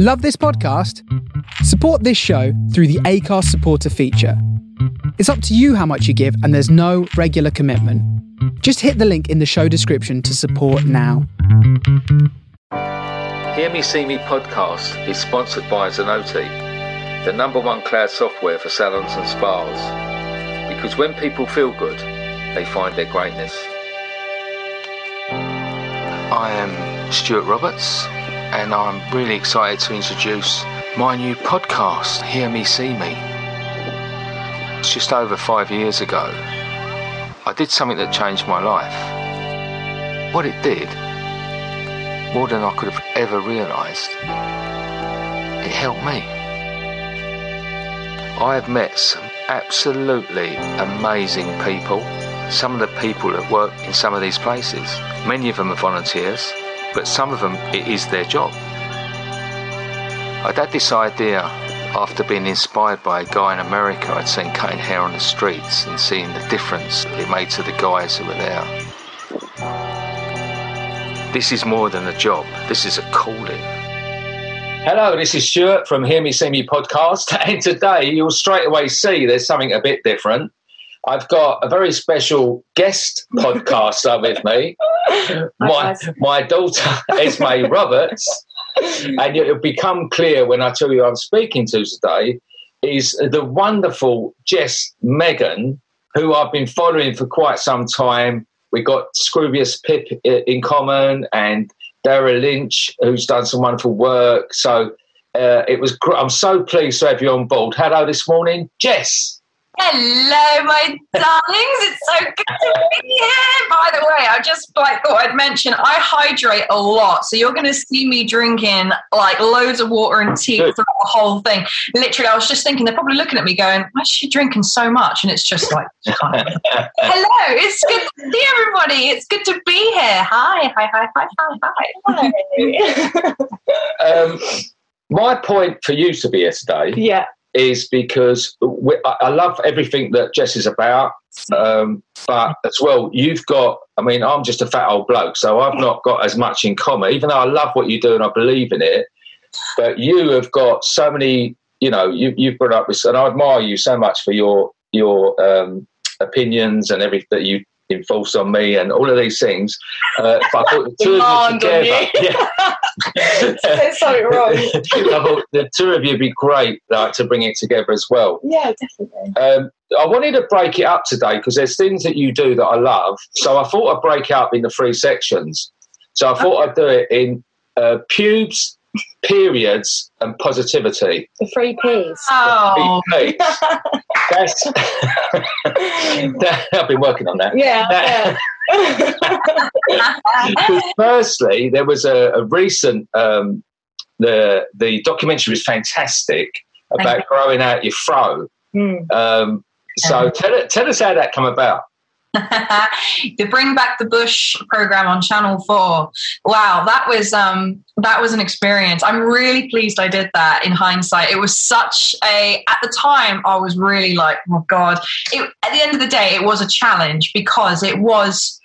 Love this podcast? Support this show through the Acast supporter feature. It's up to you how much you give, and there's no regular commitment. Just hit the link in the show description to support now. Hear Me See Me podcast is sponsored by Zenoti, the number one cloud software for salons and spas. Because when people feel good, they find their greatness. I am Stuart Roberts, and I'm really excited to introduce my new podcast, Hear Me See Me. It's just over five years ago. I did something that changed my life. What it did, more than I could have ever realised, it helped me. I have met some absolutely amazing people. Some of the people that work in some of these places, many of them are volunteers, but some of them it is their job. I'd had this idea after being inspired by a guy in America I'd seen cutting hair on the streets and seeing the difference it made to the guys who were there. This is more than a job, this is a calling. Hello, this is Stuart from Hear Me See Me podcast, and today you'll straight away see there's something a bit different. I've got a very special guest podcaster with me, my, my daughter Esme Roberts, and it'll become clear when I tell you I'm speaking to today is the wonderful Jess Megan, who I've been following for quite some time. We've got Scroobius Pip in common and Dara Lynch, who's done some wonderful work. So uh, it was. Gr- I'm so pleased to have you on board. Hello this morning, Jess. Hello, my darlings. It's so good to be here. By the way, I just like thought I'd mention I hydrate a lot, so you're going to see me drinking like loads of water and tea throughout the whole thing. Literally, I was just thinking they're probably looking at me going, "Why is she drinking so much?" And it's just like, "Hello, it's good to see everybody. It's good to be here. Hi, hi, hi, hi, hi, hi." um, my point for you to be here today, yeah is because we, I love everything that Jess is about. Um, but as well, you've got, I mean, I'm just a fat old bloke, so I've not got as much in common, even though I love what you do and I believe in it. But you have got so many, you know, you, you've brought up this, and I admire you so much for your your um, opinions and everything that you enforce on me and all of these things. Uh, if I put the two of you together, yeah. something wrong. the two of you would be great like, to bring it together as well. Yeah, definitely. Um, I wanted to break it up today because there's things that you do that I love. So I thought I'd break it up into three sections. So I thought I'd do it in uh, pubes, periods, and positivity. The three P's. Oh. Three P's. That's, I've been working on that. Yeah. Yeah. firstly, there was a, a recent um, the the documentary was fantastic about growing out your fro. Mm. Um, so tell, tell us how that come about. the Bring Back the Bush program on Channel Four. Wow, that was um, that was an experience. I'm really pleased I did that. In hindsight, it was such a. At the time, I was really like, oh god. It, at the end of the day, it was a challenge because it was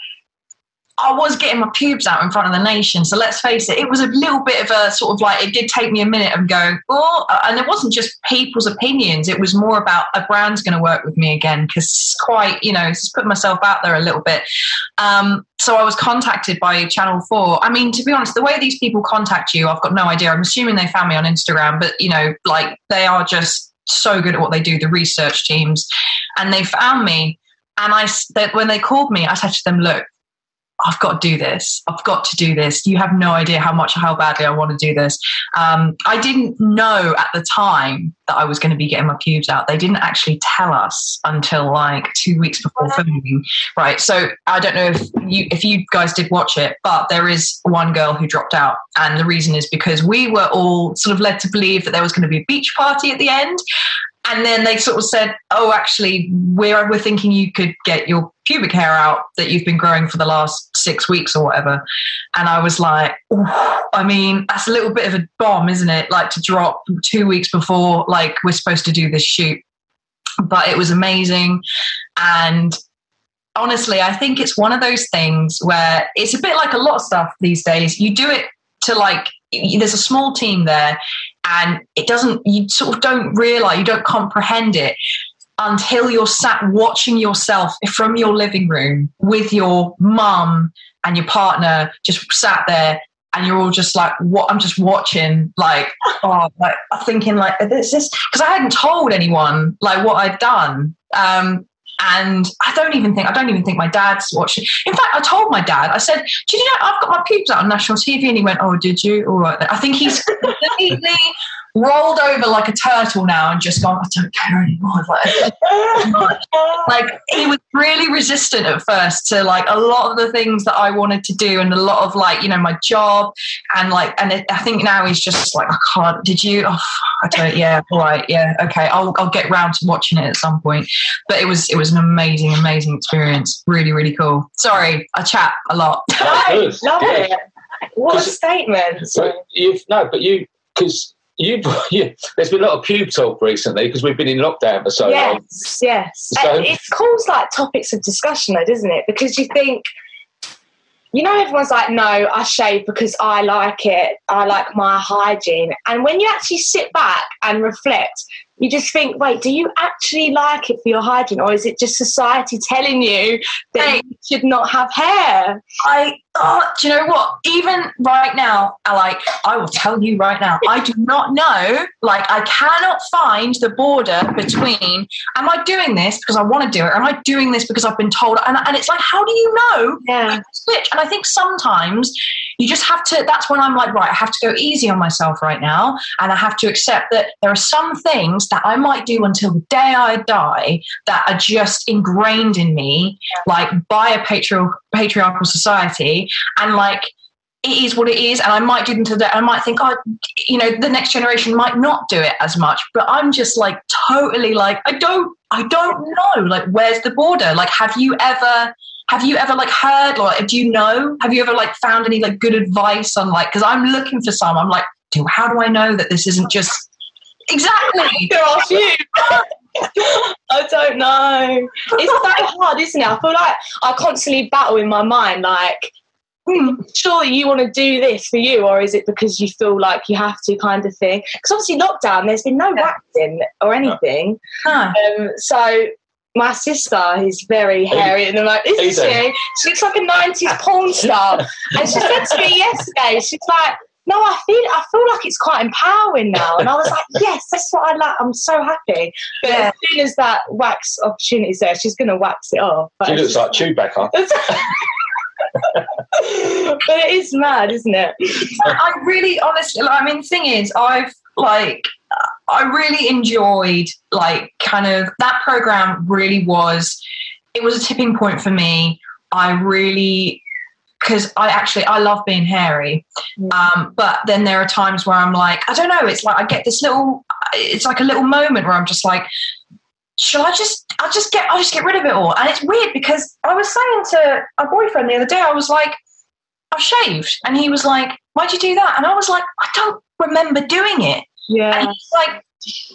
I was getting my pubes out in front of the nation. So let's face it, it was a little bit of a sort of like, it did take me a minute of going, oh, and it wasn't just people's opinions. It was more about a brand's going to work with me again because it's quite, you know, just put myself out there a little bit. Um, so I was contacted by Channel 4. I mean, to be honest, the way these people contact you, I've got no idea. I'm assuming they found me on Instagram, but, you know, like they are just so good at what they do, the research teams. And they found me. And I, that when they called me, I said to them, look, I've got to do this. I've got to do this. You have no idea how much, how badly I want to do this. Um, I didn't know at the time that I was going to be getting my pubes out. They didn't actually tell us until like two weeks before filming. Right. So I don't know if you, if you guys did watch it, but there is one girl who dropped out. And the reason is because we were all sort of led to believe that there was going to be a beach party at the end and then they sort of said, "Oh, actually, we're we're thinking you could get your pubic hair out that you've been growing for the last six weeks or whatever." And I was like, "I mean, that's a little bit of a bomb, isn't it? Like to drop two weeks before like we're supposed to do this shoot." But it was amazing, and honestly, I think it's one of those things where it's a bit like a lot of stuff these days. You do it to like there's a small team there and it doesn't you sort of don't realize you don't comprehend it until you're sat watching yourself from your living room with your mum and your partner just sat there and you're all just like what i'm just watching like oh like thinking like this is because i hadn't told anyone like what i'd done. Um and I don't even think I don't even think my dad's watching. In fact, I told my dad. I said, "Do you know I've got my pubes out on national TV?" And he went, "Oh, did you? All right." Then. I think he's completely rolled over like a turtle now and just gone, I don't care anymore. Like, like, he was really resistant at first to like a lot of the things that I wanted to do and a lot of like, you know, my job and like, and it, I think now he's just like, I can't, did you? Oh, I don't, yeah, all right, yeah, okay. I'll, I'll get round to watching it at some point. But it was, it was an amazing, amazing experience. Really, really cool. Sorry, I chat a lot. No, love it. What a statement. you've, no, but you, because you, you, there's been a lot of pub talk recently because we've been in lockdown for so yes, long. Yes, yes. So, it calls like topics of discussion, though, doesn't it? Because you think, you know, everyone's like, no, I shave because I like it. I like my hygiene. And when you actually sit back and reflect, you just think, wait, do you actually like it for your hygiene, or is it just society telling you that hey, you should not have hair? I, oh, do you know what? Even right now, I like, I will tell you right now, I do not know. Like, I cannot find the border between, am I doing this because I want to do it, or am I doing this because I've been told? And, and it's like, how do you know? Yeah. Switch. And I think sometimes you just have to, that's when I'm like, right, I have to go easy on myself right now, and I have to accept that there are some things that I might do until the day I die that are just ingrained in me, like by a patriarchal, patriarchal society, and like it is what it is, and I might do them to that. I might think, oh, you know, the next generation might not do it as much, but I'm just like totally like I don't, I don't know, like where's the border? Like, have you ever? Have you ever like heard or do you know? Have you ever like found any like good advice on like? Because I'm looking for some. I'm like, do how do I know that this isn't just Exactly. There are few. I don't know. It's so hard, isn't it? I feel like I constantly battle in my mind, like, hmm, surely you want to do this for you, or is it because you feel like you have to, kind of thing? Because obviously, lockdown, there's been no waxing or anything. Huh. Um, so my sister is very hairy in the moment, isn't she? She looks like a 90s porn star. and she said to me yesterday, she's like, no, I feel I feel like it's quite empowering now. And I was like, yes, that's what I like. I'm so happy. But yeah. as soon as that wax opportunity is there, she's going to wax it off. She looks like Chewbacca. but it is mad, isn't it? I really, honestly, I mean, the thing is, I've like, I really enjoyed like kind of that program. Really was, it was a tipping point for me. I really because I actually I love being hairy, mm. um, but then there are times where I'm like I don't know. It's like I get this little. It's like a little moment where I'm just like, should I just I just get I just get rid of it all? And it's weird because I was saying to a boyfriend the other day, I was like, I've shaved, and he was like, why'd you do that? And I was like, I don't remember doing it. Yeah. And he's like,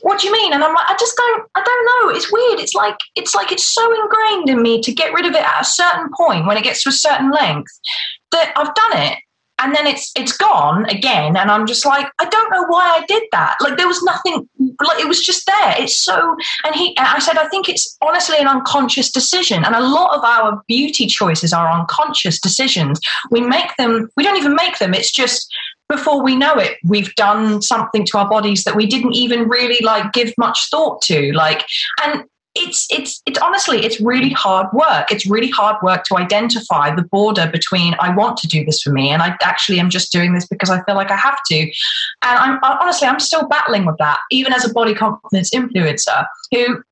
what do you mean? And I'm like, I just don't, I don't know. It's weird. It's like, it's like it's so ingrained in me to get rid of it at a certain point when it gets to a certain length that I've done it. And then it's it's gone again, and I'm just like I don't know why I did that. Like there was nothing, it was just there. It's so, and he, I said I think it's honestly an unconscious decision, and a lot of our beauty choices are unconscious decisions. We make them, we don't even make them. It's just before we know it, we've done something to our bodies that we didn't even really like give much thought to. Like, and it's it's it's honestly it's really hard work. It's really hard work to identify the border between I want to do this for me and I actually am just doing this because I feel like I have to. And I'm honestly I'm still battling with that, even as a body confidence influencer who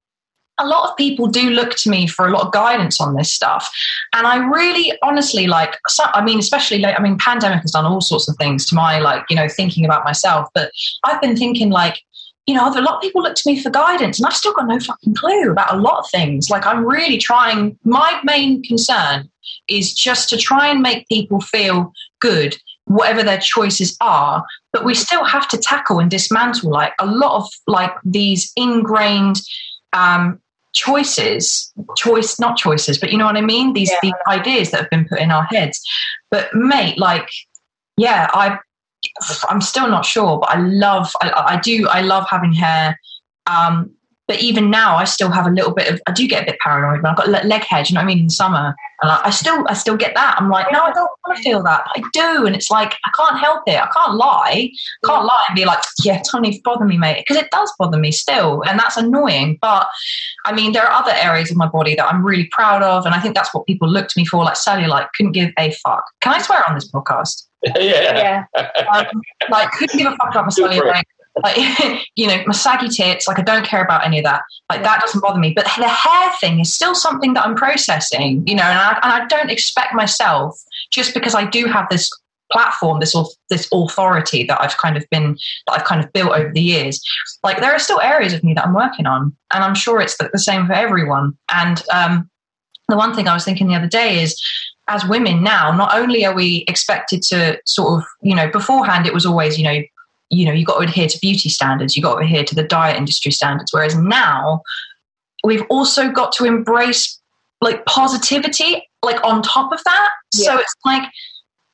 a lot of people do look to me for a lot of guidance on this stuff and i really honestly like so, i mean especially like i mean pandemic has done all sorts of things to my like you know thinking about myself but i've been thinking like you know a lot of people look to me for guidance and i've still got no fucking clue about a lot of things like i'm really trying my main concern is just to try and make people feel good whatever their choices are but we still have to tackle and dismantle like a lot of like these ingrained um, choices, choice, not choices, but you know what I mean? These, yeah. these ideas that have been put in our heads. But mate, like, yeah, I, I'm still not sure, but I love, I, I do, I love having hair. Um, but even now, I still have a little bit of. I do get a bit paranoid, but I've got leg hair. Do you know what I mean? In summer, and I, I still, I still get that. I'm like, no, I don't want to feel that. But I do, and it's like I can't help it. I can't lie. I can't lie and be like, yeah, Tony, bother me, mate, because it does bother me still, and that's annoying. But I mean, there are other areas of my body that I'm really proud of, and I think that's what people look to me for. Like cellulite, couldn't give a fuck. Can I swear on this podcast? yeah. Yeah. Um, like couldn't give a fuck about my cellulite like you know my saggy tits like i don't care about any of that. Like that doesn't bother me. But the hair thing is still something that i'm processing you know and i, and I don't expect myself just because i do have this platform this this authority that i've kind of been that i've kind of built over the years. Like there are still areas of me that i'm working on and i'm sure it's the, the same for everyone. And um, the one thing i was thinking the other day is as women now not only are we expected to sort of you know beforehand it was always you know you know, you've got to adhere to beauty standards, you've got to adhere to the diet industry standards. Whereas now we've also got to embrace like positivity, like on top of that. Yeah. So it's like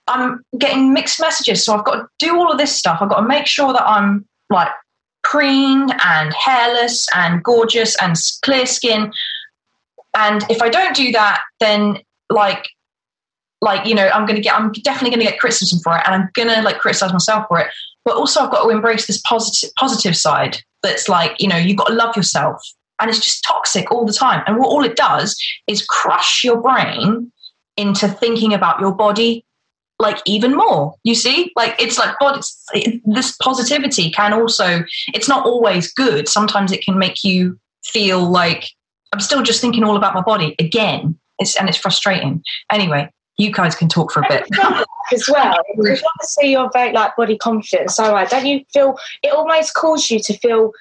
I'm getting mixed messages. So I've got to do all of this stuff. I've got to make sure that I'm like preen and hairless and gorgeous and clear skin. And if I don't do that, then like like you know i'm gonna get i'm definitely gonna get criticism for it and i'm gonna like criticize myself for it but also I've got to embrace this positive positive side that's like, you know, you've got to love yourself. And it's just toxic all the time. And what all it does is crush your brain into thinking about your body like even more. You see? Like it's like body this positivity can also it's not always good. Sometimes it can make you feel like i'm still just thinking all about my body again. It's and it's frustrating. Anyway you guys can talk for a bit. As well because obviously you're very like body confident so right don't you feel it almost causes you to feel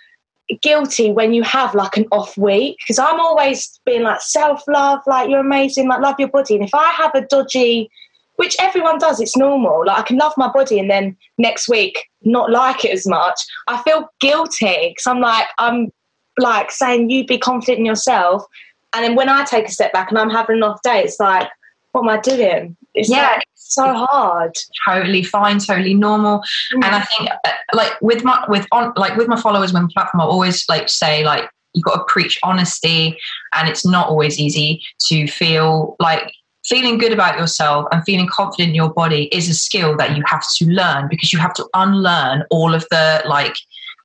guilty when you have like an off week because i'm always being like self-love like you're amazing like love your body and if i have a dodgy which everyone does it's normal like i can love my body and then next week not like it as much i feel guilty because i'm like i'm like saying you be confident in yourself and then when i take a step back and i'm having an off day it's like what am I doing? It's yeah, like so hard. Totally fine, totally normal. Mm. And I think, uh, like with my with on like with my followers, when platform, I always like say like you've got to preach honesty, and it's not always easy to feel like feeling good about yourself and feeling confident in your body is a skill that you have to learn because you have to unlearn all of the like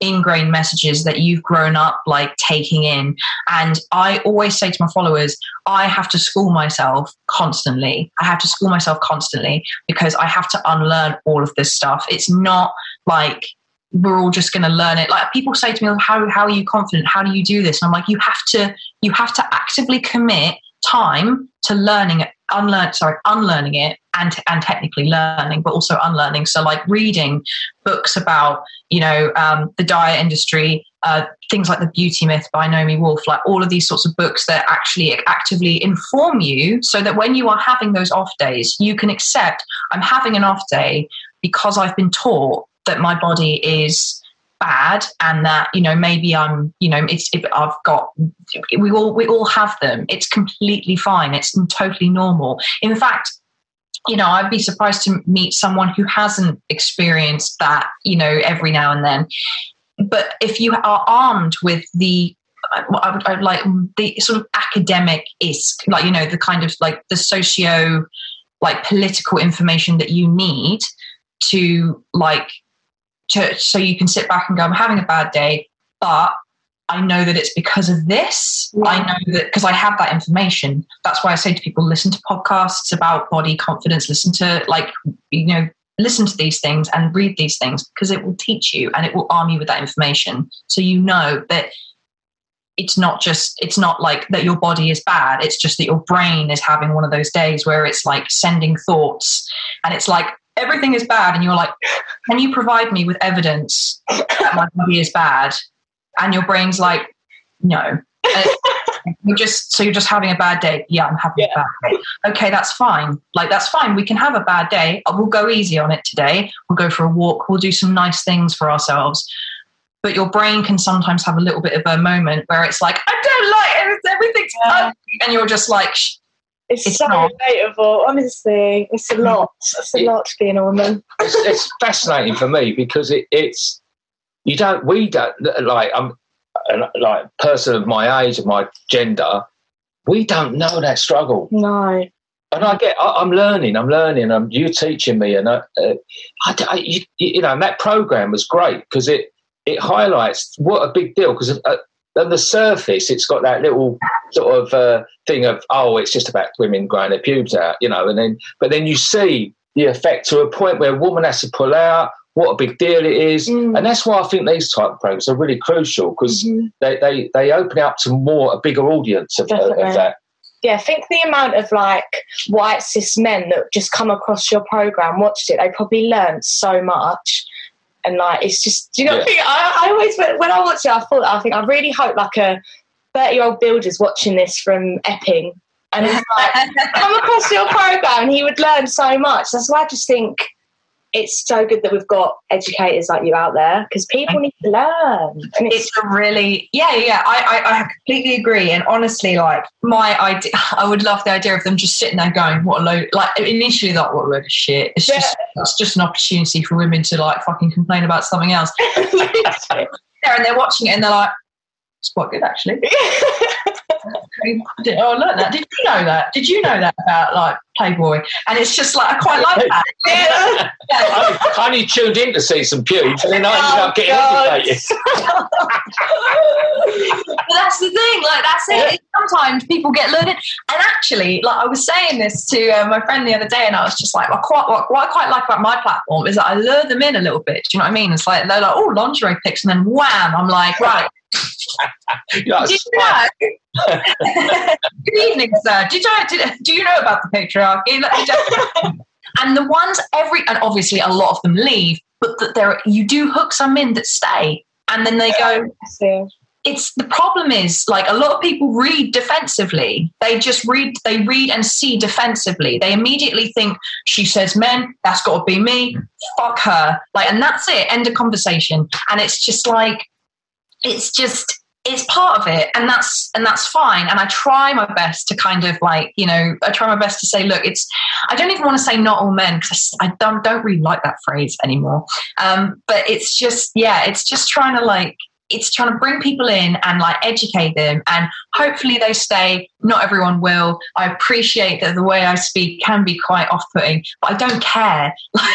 ingrained messages that you've grown up like taking in. And I always say to my followers, I have to school myself constantly. I have to school myself constantly because I have to unlearn all of this stuff. It's not like we're all just going to learn it. Like people say to me, oh, how, how are you confident? How do you do this? And I'm like, you have to, you have to actively commit time to learning it, unlearn, sorry, unlearning it and, and technically learning, but also unlearning. So like reading books about, you know, um, the diet industry, uh, things like the beauty myth by Naomi Wolf, like all of these sorts of books that actually actively inform you so that when you are having those off days, you can accept I'm having an off day because I've been taught that my body is bad and that you know maybe i'm you know it's if i've got we all we all have them. It's completely fine. It's totally normal. In fact you know i'd be surprised to meet someone who hasn't experienced that you know every now and then. But if you are armed with the I would, I would like the sort of academic is like you know the kind of like the socio like political information that you need to like to, so you can sit back and go, I'm having a bad day, but I know that it's because of this. Yeah. I know that because I have that information. That's why I say to people, listen to podcasts about body confidence, listen to like, you know, listen to these things and read these things because it will teach you and it will arm you with that information. So you know that it's not just, it's not like that your body is bad. It's just that your brain is having one of those days where it's like sending thoughts and it's like, everything is bad and you're like can you provide me with evidence that my body is bad? And your brain's like no. You're just so you're just having a bad day. Yeah i'm having yeah. a bad day. Okay that's fine. Like that's fine. We can have a bad day. We'll go easy on it today. We'll go for a walk. We'll do some nice things for ourselves. But your brain can sometimes have a little bit of a moment where it's like i don't like it. Everything's yeah. and you're just like It's, It's so not. relatable. Honestly, it's a lot. It's a It- lot to being a woman. it's, it's fascinating for me because it, it's you don't we don't like I'm a- like person of my age and my gender. We don't know that struggle, No. and I get I, I'm learning. I'm learning. I'm you teaching me, and I, uh, I, I- you, you know and that program was great because it it highlights what a big deal because uh, on the surface it's got that little sort of uh, thing of oh it's just about women growing their pubes out, you know, and then but then you see the effect to a point where a woman has to pull out. What a big deal it is, Mm. and that's why I think these type of programs are really crucial because Mhm. they, they they open up to more a bigger audience of, Definitely. of that. Yeah, think the amount of like white cis men that just come across your program, watched it. They probably learned so much, and like it's just. Do you know? Yeah. what I, think? I, I always when when I watch it, I thought I think I really hope like a thirty-year-old builder's watching this from Epping, and it's like come across your program, and he would learn so much. That's why I just think it's so good that we've got educators like you out there because people need to learn. And it's, it's a really yeah yeah I, I i completely agree and honestly like my idea i would love the idea of them just sitting there going what a load like initially like what a load of shit it's Yeah. just it's just an opportunity for women to like fucking complain about something else there and they're watching it and they're like it's quite good actually oh look that did you know that did you know that about like playboy and it's just like i quite like that yeah. Yeah. I, I only tuned in to see some pubes, and then I ended Oh, up getting God. educated. But that's the thing, like that's it. Sometimes people get learned, and actually, like I was saying this to uh, my friend the other day, and I was just like, well, quite, what, what I quite like about my platform is that I lure them in a little bit. Do you know what I mean? It's like they're like, oh, lingerie pics, and then wham, I'm like, right. Know, Did you know? Good evening, sir. Did you did, do you know about the patriarchy? Let me just- and the ones every and obviously a lot of them leave, but that there you do hook some in that stay, and then they go, it's the problem is like a lot of people read defensively. They just read they read and see defensively. They immediately think she says men that's got to be me. Fuck her. Like and that's it. End of conversation. And it's just like it's just it's part of it and that's and that's fine and i try my best to kind of like you know i try my best to say look it's i don't even want to say not all men because i don't don't really like that phrase anymore. Um but it's just yeah it's just trying to like it's trying to bring people in and like educate them and hopefully they stay. Not everyone will. I appreciate that the way i speak can be quite off-putting but i don't care.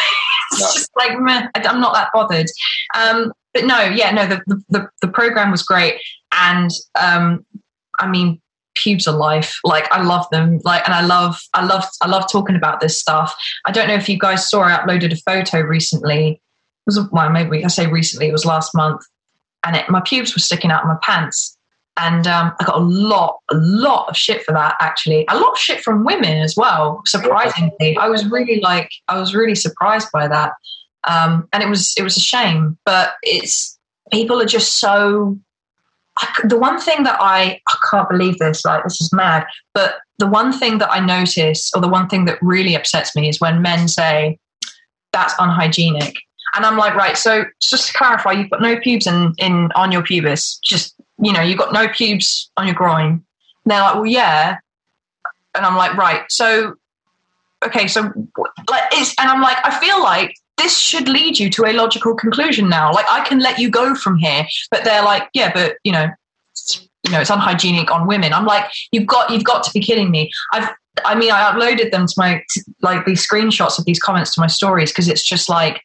It's No. just like meh, i'm not that bothered. Um, but no yeah no the, the, the, program was great and um, i mean pubes are life like i love them like and i love i love i love talking about this stuff i don't know if you guys saw i uploaded a photo recently it was well maybe i say recently it was last month and it, my pubes were sticking out of my pants. And um, I got a lot, a lot of shit for that. Actually, a lot of shit from women as well. Surprisingly, I was really like, I was really surprised by that. Um, and it was, it was a shame. But it's people are just so. I the one thing that I, I can't believe this. Like this is mad. But the one thing that I notice, or the one thing that really upsets me, is when men say that's unhygienic. And I'm like, right, so just to clarify, you've got no pubes in, in on your pubis. Just, you know, you've got no pubes on your groin. And they're like, well, yeah. And I'm like, right, so, okay, so, like, it's, and I'm like, I feel like this should lead you to a logical conclusion now. Like, I can let you go from here. But they're like, yeah, but, you know, you know, it's unhygienic on women. I'm like, you've got, you've got to be kidding me. I've, I mean, I uploaded them to my, to, like, these screenshots of these comments to my stories because it's just like,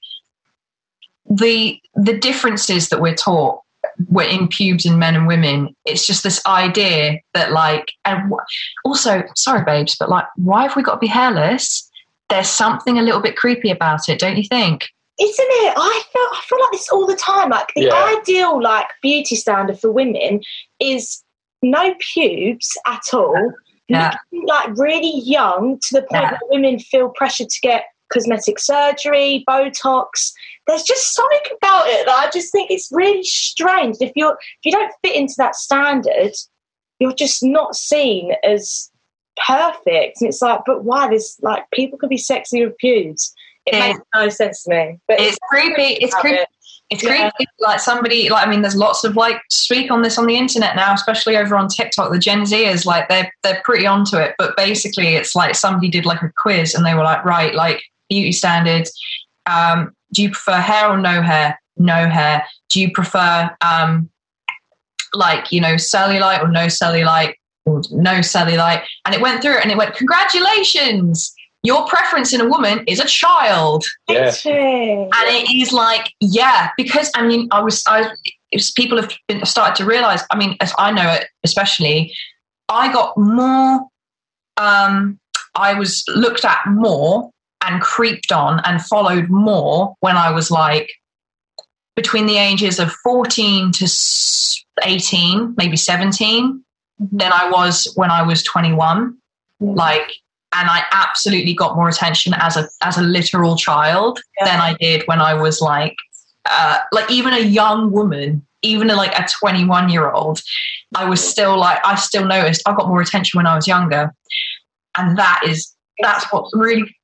the the differences that we're taught were in pubes in men and women it's just this idea that like and w- also sorry babes but like why have we got to be hairless there's something a little bit creepy about it don't you think Isn't it? I feel I feel like this all the time. Like the Yeah. ideal like beauty standard for women is no pubes at all. Yeah. Looking, like really young to the point Yeah. where women feel pressure to get cosmetic surgery, Botox. There's just something about it that I just think it's really strange. If you're if you don't fit into that standard, you're just not seen as perfect. And it's like, but why? There's like people could be sexy with pubes. It Yeah. makes no sense to me. But it's creepy it's creepy it. it's yeah. creepy. Like somebody, like I mean, there's lots of like speak on this on the internet now, especially over on TikTok. The Gen Zers, like they're they're pretty onto it. But basically, it's like somebody did like a quiz, and they were like, right, like beauty standards. Um, do you prefer hair or no hair? No hair. Do you prefer um, like you know cellulite or no cellulite? Or no cellulite. And it went through, and it went, congratulations your preference in a woman is a child. Yeah. And it is like, yeah, because I mean, I was, I, was, people have been, started to realize, I mean, as I know it, especially, I got more, um, I was looked at more and creeped on and followed more when I was like between the ages of 14 to 18, maybe 17, mm-hmm. Than I was when I was 21. Like, and I absolutely got more attention as a as a literal child yeah. than I did when I was like uh, like even a young woman, even a, like a 21 year old, I was still like I still noticed I got more attention when I was younger, and that is that's what's really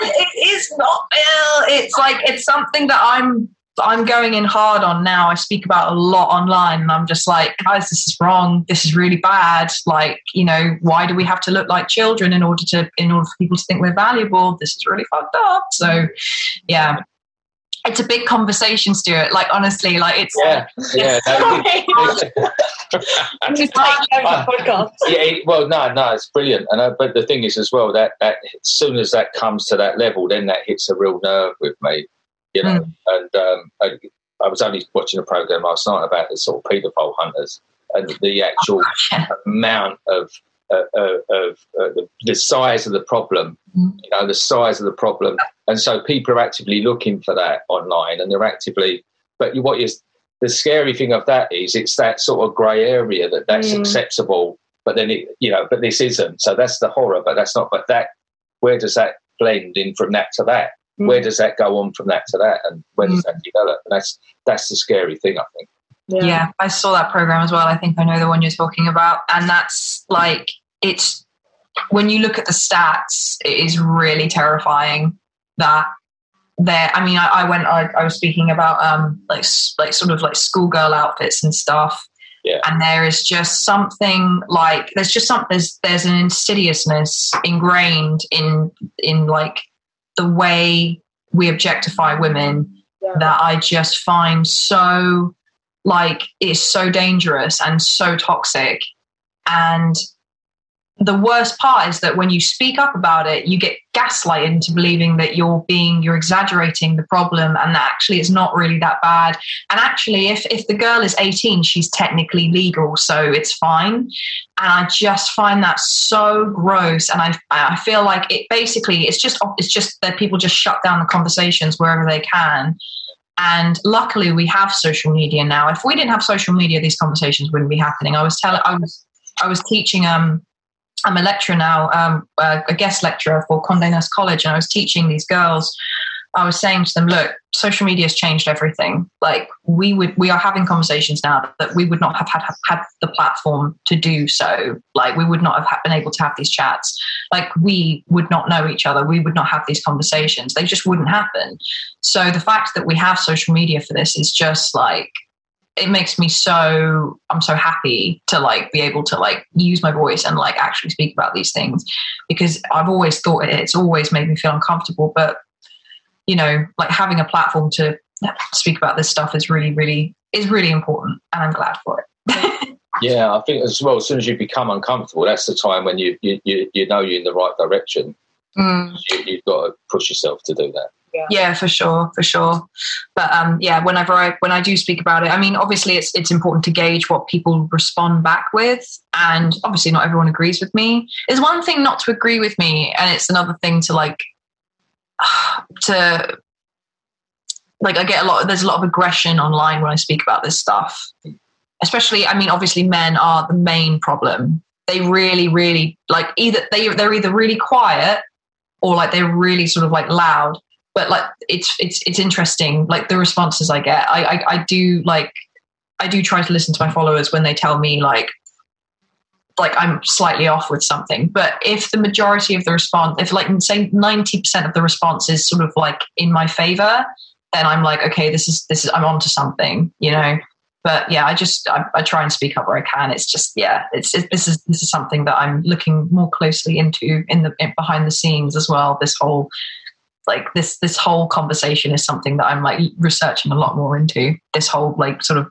it is not ill. it's like it's something that I'm I'm going in hard on now. I speak about a lot online, and I'm just like, guys, this is wrong. This is really bad. Like, you know, why do we have to look like children in order to in order for people to think we're valuable? This is really fucked up. So, yeah, it's a big conversation, Stuart. Like honestly, like it's yeah, yeah. just podcast. Yeah, well, no, no, it's brilliant. And uh, but the thing is, as well, that that as soon as that comes to that level, then that hits a real nerve with me you know. Mm. And um, I, I, was only watching a program last night about the sort of paedophile hunters and the actual oh, amount of uh, uh, of uh, the, the, size of the problem, mm. you know, the size of the problem, and so people are actively looking for that online, and they're actively. But what is the scary thing of that is it's that sort of grey area that that's mm. acceptable, but then it, you know, but this isn't. So that's the horror. But that's not. But that, where does that blend in from that to that? Mm. Where does that go on from that to that, and where does mm. that develop? And that's that's the scary thing, I think. Yeah. yeah, I saw that program as well. I think I know the one you're talking about, and that's like it's when you look at the stats, it is really terrifying that there. I mean, I, I went. I, I, was speaking about um like like sort of like schoolgirl outfits and stuff. Yeah. And there is just something like there's just something there's there's an insidiousness ingrained in in like the way we objectify women yeah. that I just find so like it's so dangerous and so toxic. And the worst part is that when you speak up about it, you get gaslighted into believing that you're being you're exaggerating the problem and that actually it's not really that bad. And actually, if if the girl is 18, she's technically legal, so it's fine. And I just find that so gross, and I I feel like it basically it's just it's just that people just shut down the conversations wherever they can. And luckily, we have social media now. If we didn't have social media, these conversations wouldn't be happening. I was telling I was I was teaching um I'm a lecturer now, um, a guest lecturer for Condé Nast College, and I was teaching these girls. I was saying to them, look, social media has changed everything. Like we would, we are having conversations now that we would not have had had the platform to do so. Like we would not have been able to have these chats. Like we would not know each other. We would not have these conversations. They just wouldn't happen. So the fact that we have social media for this is just like it makes me so i'm so happy to like be able to like use my voice and like actually speak about these things because i've always thought it, it's always made me feel uncomfortable but you know like having a platform to speak about this stuff is really really is really important and i'm glad for it. Yeah i think as well as soon as you become uncomfortable that's the time when you you you, you know you're in the right direction. Mm. you, you've got to push yourself to do that yeah. yeah for sure for sure. But um yeah whenever i when i do speak about it i mean obviously it's it's important to gauge what people respond back with and obviously not everyone agrees with me. It's one thing not to agree with me and it's another thing to like to like i get a lot there's a lot of aggression online when i speak about this stuff. Especially i mean obviously men are the main problem. They really really like either they they're either really quiet or like they're really sort of like loud but like it's it's it's interesting like the responses i get I, I i, do like i do try to listen to my followers when they tell me like like i'm slightly off with something but if the majority of the response if like say 90% of the response is sort of like in my favor then I'm like, okay, this is this is I'm onto something, you know. But yeah, I just I, I try and speak up where I can. It's just yeah, it's it, this is this is something that I'm looking more closely into in the in, behind the scenes as well. This whole like this this whole conversation is something that I'm like researching a lot more into. This whole like sort of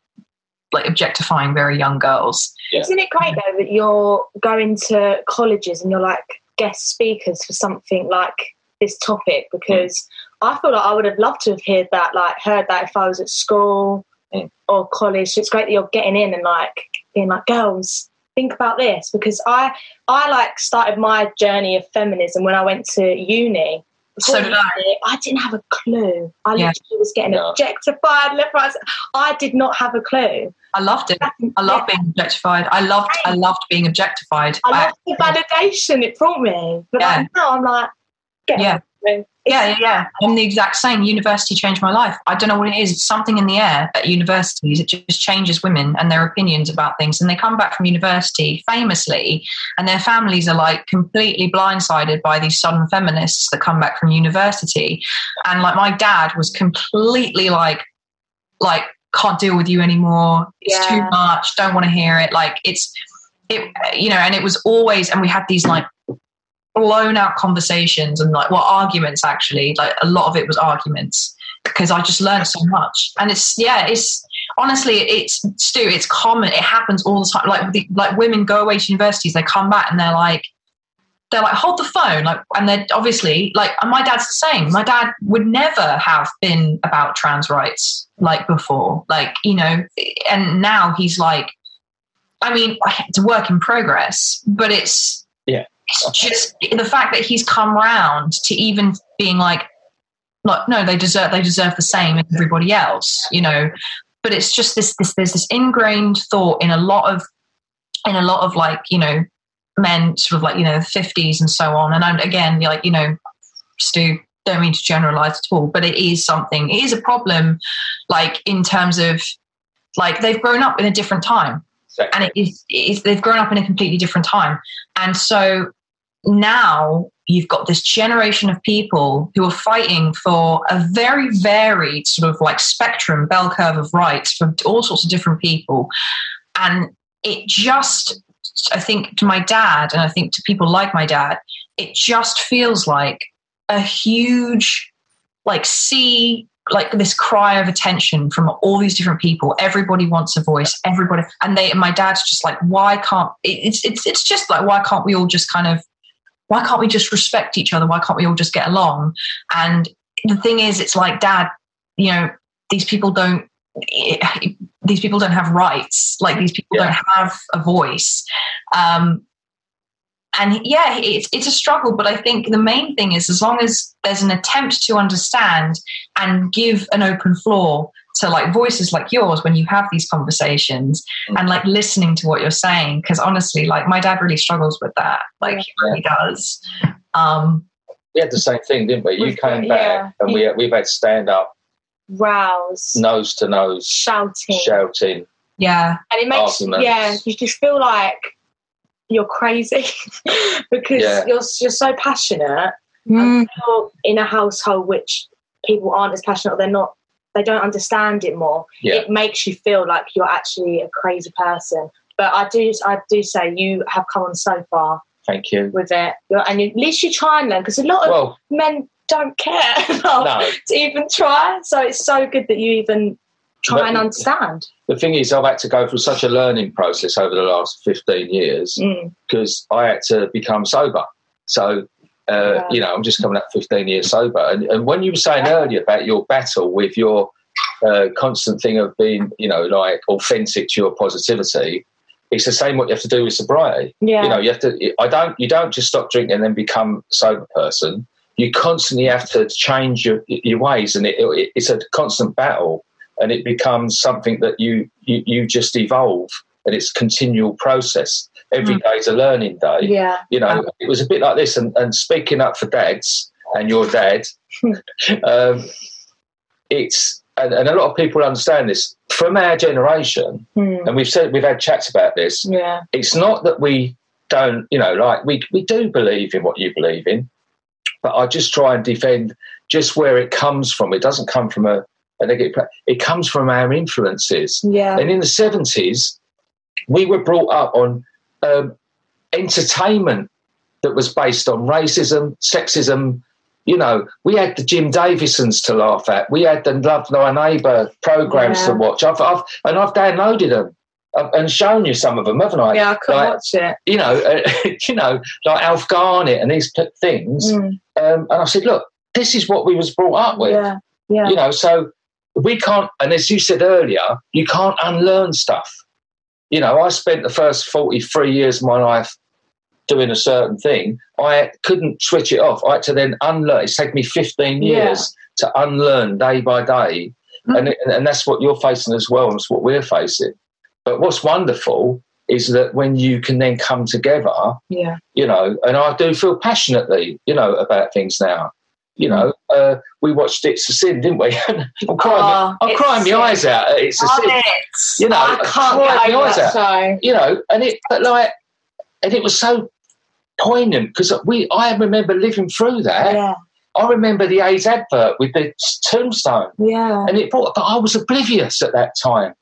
like objectifying very young girls. Yeah. Isn't it great though that you're going to colleges and you're like guest speakers for something like this topic? Because mm. I feel like I would have loved to have heard that, like heard that if I was at school mm. or college. So it's great that you're getting in and like being like, girls, think about this because I I like started my journey of feminism when I went to uni so did I. I didn't have a clue. I yeah. literally was getting no. objectified left, right. I did not have a clue. I loved it. I loved yeah. being objectified. I loved. I loved being objectified. I loved the validation it brought me. But yeah. like now I'm like, yeah. Yeah, yeah, I'm the exact same. University changed my life. I don't know what it is. It's something in the air at universities. It just changes women and their opinions about things. And they come back from university famously, and their families are like completely blindsided by these sudden feminists that come back from university. And like my dad was completely like, like can't deal with you anymore. It's yeah. too much. Don't want to hear it. Like it's, it, you know, and it was always, and we had these like blown out conversations and like well arguments actually. Like a lot of it was arguments because I just learned so much. And it's yeah it's honestly it's Stu it's common. It happens all the time. Like the, like women go away to universities they come back and they're like they're like hold the phone. Like and they're obviously like and my dad's the same. My dad would never have been about trans rights like before. Like you know and now he's like I mean it's a work in progress but it's it's just the fact that he's come round to even being like, like, no, they deserve they deserve the same as everybody else, you know. But it's just this this there's this ingrained thought in a lot of in a lot of like you know men sort of like you know fifties and so on. And I'm, again, like you know, Stu, don't mean to generalize at all, but it is something. It is a problem, like in terms of like they've grown up in a different time and it is, it is, they've grown up in a completely different time and so now you've got this generation of people who are fighting for a very varied sort of like spectrum bell curve of rights for all sorts of different people and it just i think to my dad and i think to people like my dad it just feels like a huge like sea like this cry of attention from all these different people. Everybody wants a voice. Everybody, and they. And my dad's just like, why can't it's it's it's just like why can't we all just kind of why can't we just respect each other? Why can't we all just get along? And the thing is, it's like, Dad, you know, these people don't. These people don't have rights. Like these people yeah. don't have a voice. Um, and yeah, it's it's a struggle, but I think the main thing is as long as there's an attempt to understand and give an open floor to like voices like yours when you have these conversations mm-hmm. and like listening to what you're saying. Because honestly, like my dad really struggles with that. Like he really does. Um, we had the same thing, didn't we? You came back yeah. and we we've had stand up, rows, nose to nose, shouting, shouting. Yeah, and it makes arguments. yeah, you just feel like you're crazy because yeah. you're you're so passionate. Mm. you're in a household which people aren't as passionate. Or they're not. They don't understand it more. Yeah. It makes you feel like you're actually a crazy person. But I do, I do say you have come on so far. Thank you. With it, and at least you try and learn because a lot of well, men don't care no. to even try. So it's so good that you even try but and understand. The thing is, I've had to go through such a learning process over the last 15 years because mm. I had to become sober. So, uh, yeah. you know, I'm just coming up 15 years sober. And, and when you were saying earlier about your battle with your uh, constant thing of being, you know, like authentic to your positivity, it's the same what you have to do with sobriety. Yeah. You know, you have to, I don't, you don't just stop drinking and then become a sober person. You constantly have to change your, your ways and it, it, it's a constant battle and it becomes something that you you, you just evolve and it's continual process Every mm. day is a learning day yeah you know it was a bit like this and, and speaking up for dads and your dad um, it's and, and, a lot of people understand this from our generation mm. and we've said we've had chats about this yeah it's not that we don't you know like we we do believe in what you believe in but i just try and defend just where it comes from it doesn't come from a they get it comes from our influences. Yeah. And in the seventies, we were brought up on um, entertainment that was based on racism, sexism. You know, we had the Jim Davidsons to laugh at. We had the Love Thy Neighbour programs Yeah. to watch. I've, I've and I've downloaded them and shown you some of them, haven't I? Yeah, I could Like, watch it. You know, uh, you know, like Alf Garnett and these things. Mm, Um, and I said, look, this is what we was brought up with. yeah, yeah. You know, so we can't. And as you said earlier, you can't unlearn stuff. You know, I spent the first forty-three years of my life doing a certain thing. I couldn't switch it off. I had to then unlearn. It's taken me fifteen Yeah. years to unlearn day by day, Mm. and and that's what you're facing as well, and it's what we're facing. But what's wonderful is that when you can then come together yeah. you know, and I do feel passionately, you know, about things now. You know, uh, we watched It's a Sin, didn't we? I'm crying, Oh, I'm crying my eyes out. at It's a Sin. You know, I can't get my eyes out. show. You know, and it, but like, and it was so poignant because we, I remember living through that. Yeah, I remember the AIDS advert with the tombstone, yeah. and it brought. But I was oblivious at that time,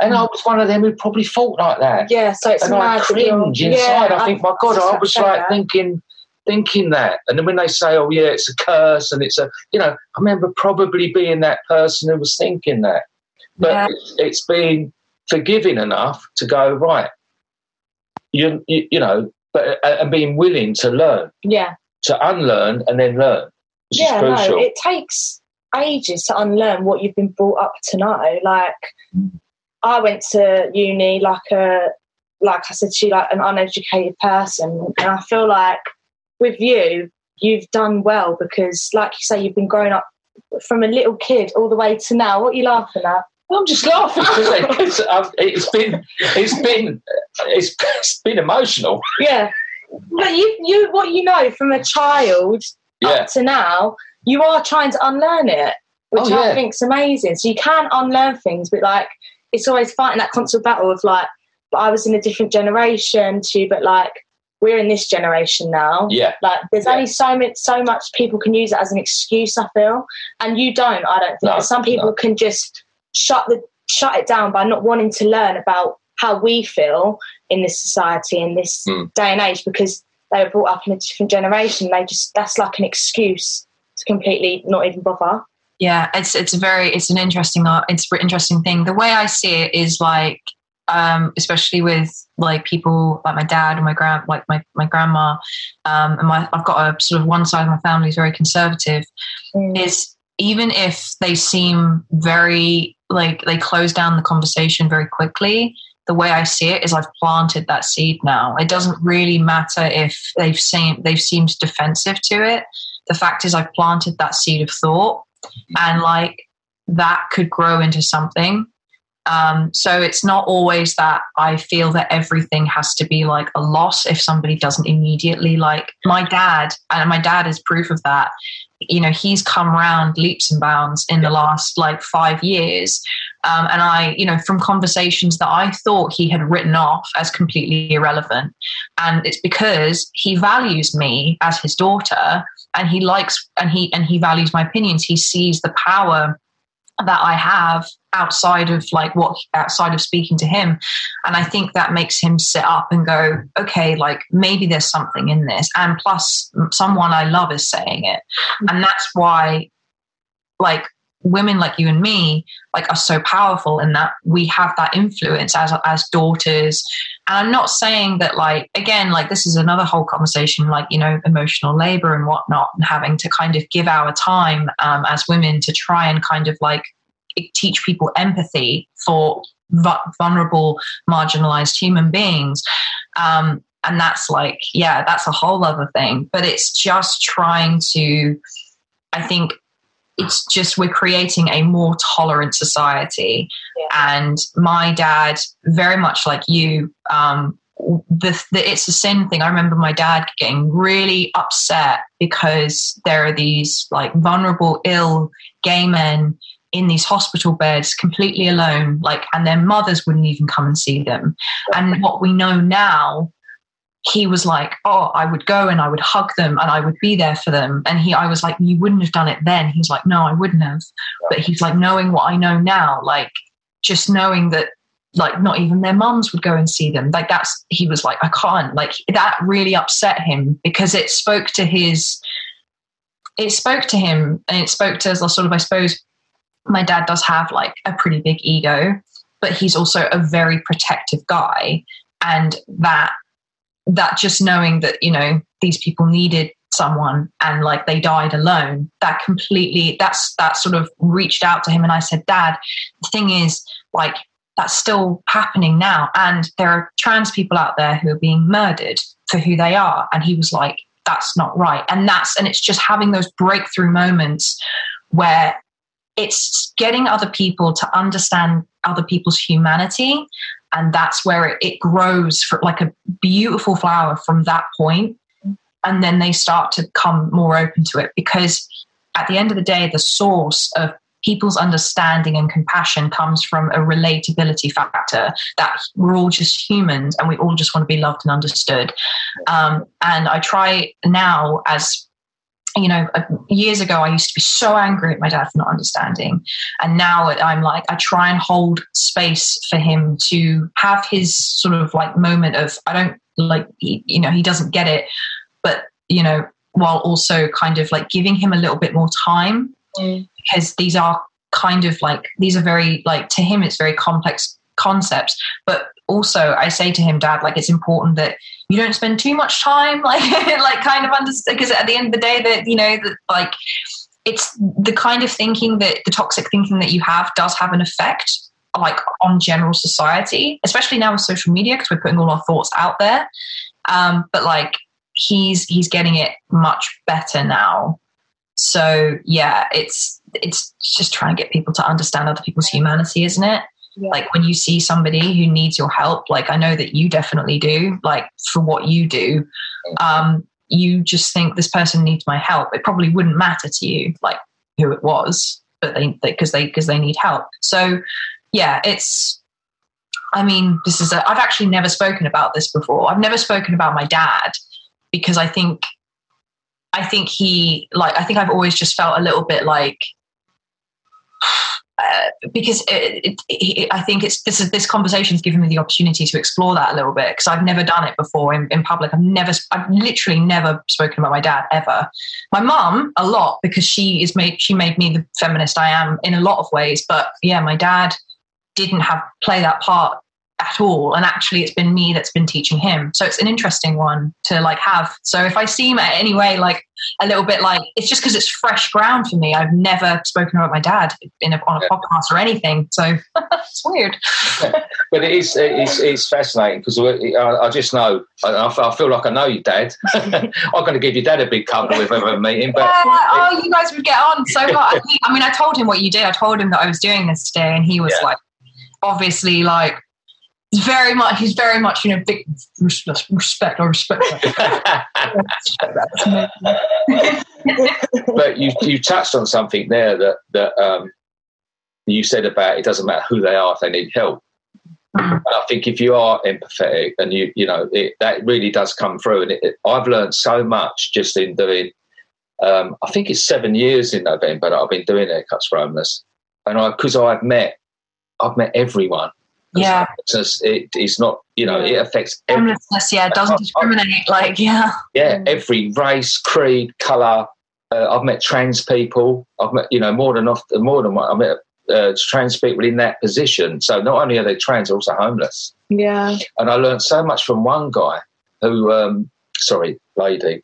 and I was one of them who probably thought like that Yeah, so it's and I cringe inside. Yeah, I think, my God, I was about to say like that. thinking, thinking that. And then when they say, "Oh, yeah, it's a curse," and it's a, you know, I remember probably being that person who was thinking that. But Yeah. it's, it's been forgiving enough to go right. You, you, you know, but uh, and being willing to learn, Yeah, to unlearn, and then learn, yeah. No, it takes ages to unlearn what you've been brought up to know. Like, I went to uni like a, like I said to like an uneducated person, and I feel like with you, you've done well because, like you say, you've been growing up from a little kid all the way to now. What are you laughing at? I'm just laughing because I've- um, it's been, it's been, it's, it's been emotional. Yeah. But you, you, what you know from a child Yeah, up to now, you are trying to unlearn it, which Oh, yeah. I think's amazing. So you can unlearn things, but like it's always fighting that constant battle of like, but I was in a different generation too, but like we're in this generation now. yeah. Like there's Yeah. only so much, so much people can use it as an excuse. I feel, and you don't. I don't think. No, some people no. can just shut the shut it down by not wanting to learn about how we feel in this society in this Mm. day and age because they were brought up in a different generation. They just that's like an excuse to completely not even bother. yeah it's it's a very it's an interesting art it's an interesting thing the way i see it is like um especially with like people like my dad and my grand like my, my grandma um and my i've got a sort of one side of my family is very conservative Mm. is even if they seem very like they close down the conversation very quickly the way i see it is i've planted that seed now. It doesn't really matter if they've seen they've seemed defensive to it. The fact is i've planted that seed of thought and like that could grow into something um, so it's not always that I feel that everything has to be like a loss if somebody doesn't immediately like my dad, and my dad is proof of that. You know, he's come around leaps and bounds in the last like five years. Um, and I, you know, from conversations that I thought he had written off as completely irrelevant. And it's because he values me as his daughter and he likes and he and he values my opinions. He sees the power that I have outside of like what outside of speaking to him. And i think that makes him sit up and go okay like maybe there's something in this. And plus someone i love is saying it. Mm-hmm. And that's why like women like you and me like are so powerful in that we have that influence as as daughters. And i'm not saying that like again like this is another whole conversation like you know emotional labor and whatnot and having to kind of give our time um, as women to try and kind of like teach people empathy for vulnerable marginalized human beings. Um, and that's like yeah that's a whole other thing. But it's just trying to i think it's just we're creating a more tolerant society. And my dad very much like you um, the, the it's a sin thing. I remember my dad getting really upset because there are these like vulnerable ill gay men in these hospital beds completely alone like and their mothers wouldn't even come and see them. And what we know now he was like, "Oh, I would go and I would hug them and I would be there for them." And he, I was like, "You wouldn't have done it then." He's like, "No, I wouldn't have." But he's like, knowing what I know now, like just knowing that, like not even their mums would go and see them. Like that's he was like, "I can't." Like that really upset him because it spoke to his, it spoke to him and it spoke to us sort of, I suppose, my dad does have like a pretty big ego, but he's also a very protective guy, and that that just knowing that you know these people needed someone and like they died alone that completely that's that sort of reached out to him and i said dad the thing is like that's still happening now. And there are trans people out there who are being murdered for who they are. And he was like that's not right. And that's and it's just having those breakthrough moments where it's getting other people to understand other people's humanity and that's where it, it grows for like a beautiful flower from that point. And then they start to come more open to it because at the end of the day the source of people's understanding and compassion comes from a relatability factor that we're all just humans and we all just want to be loved and understood. Um, and i try now as you know, uh, years ago, I used to be so angry at my dad for not understanding. And now I'm like, I try and hold space for him to have his sort of like moment of, I don't like, he, you know, he doesn't get it, but, you know, while also kind of like giving him a little bit more time mm. because these are kind of like, these are very, like, to him, it's very complex concepts. But also, I say to him, Dad, like, it's important that you don't spend too much time like like kind of understand because at the end of the day that you know that like it's the kind of thinking that the toxic thinking that you have does have an effect like on general society especially now with social media because we're putting all our thoughts out there. Um, but like he's he's getting it much better now. So yeah it's it's just trying to get people to understand other people's humanity isn't it yeah. Like when you see somebody who needs your help, like I know that you definitely do, like for what you do, um, you just think this person needs my help. It probably wouldn't matter to you, like who it was, but they because they because they, they need help. So yeah, it's. I mean, this is. A, I've actually never spoken about this before. I've never spoken about my dad because I think, I think he like. I think I've always just felt a little bit like uh, because it, it, I think it's this is this conversation has given me the opportunity to explore that a little bit because I've never done it before in, in public. I've never, I've literally never spoken about my dad ever. My mum a lot because she is made she made me the feminist I am in a lot of ways. But yeah, my dad didn't have play that part at all. And actually it's been me that's been teaching him. So it's an interesting one to like have. So if i seem at any way like a little bit like it's just because it's fresh ground for me. I've never spoken about my dad in a, on a yeah. podcast or anything. So it's weird. But it is it's, it's fascinating because I, I, just know I, I, feel like i know your dad. I'm going to give your dad a big cuddle if ever meet him but yeah, oh you guys would get on so much. I mean i told him what you did. I told him that i was doing this today and he was yeah. like obviously like he's very much he's very much you know big respect or respect but you you touched on something there that that um, you said about it doesn't matter who they are if they need help. And I think if you are empathetic and you you know it, that really does come through. And it, it, I've learned so much just in doing um, I think it's seven years in November that I've been doing haircuts for homeless. And I because I've met I've met everyone yeah. it is not you know it affects homelessness yeah it doesn't discriminate like yeah. Yeah every race creed color uh, i've met trans people i've met you know more than often more than one i met uh, trans people in that position. So not only are they trans they're also homeless. Yeah. And i learned so much from one guy who um sorry lady.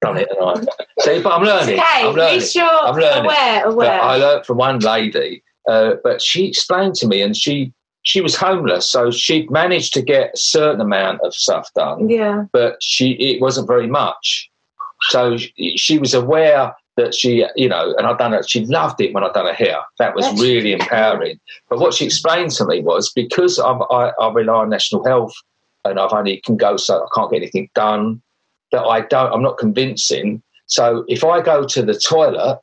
Done it and I? See but I'm learning okay, I'm learning sure I'm learning. aware, aware. But I learned from one lady uh, but she explained to me, and she she was homeless, so she'd managed to get a certain amount of stuff done. Yeah. But she it wasn't very much. So she, she was aware that she, you know, and I've done it. She loved it when I've done her hair. That was That's really empowering. But what she explained to me was because I'm, I, I rely on national health, and I've only can go so I can't get anything done. That I don't. I'm not convincing. So if I go to the toilet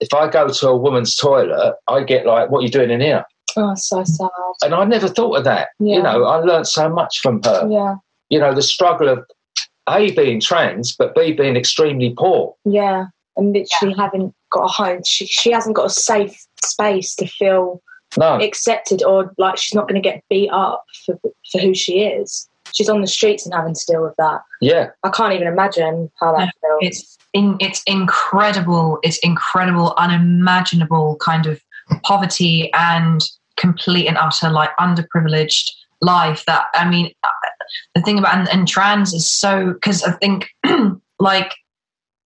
if I go to a woman's toilet, I get like, "What are you doing in here?" Oh, so sad. And I never thought of that. Yeah. You know, I learned so much from her. Yeah. you know, the struggle of A, being trans, but B, being extremely poor. Yeah. And literally yeah. having got a home. She, she hasn't got a safe space to feel no. accepted or like she's not going to get beat up for, for who she is. She's on the streets and having to deal with that. Yeah. I can't even imagine how that feels. It's, in, it's incredible. It's incredible, unimaginable kind of poverty and complete and utter like underprivileged life that i mean uh, the thing about and, and trans is so because i think like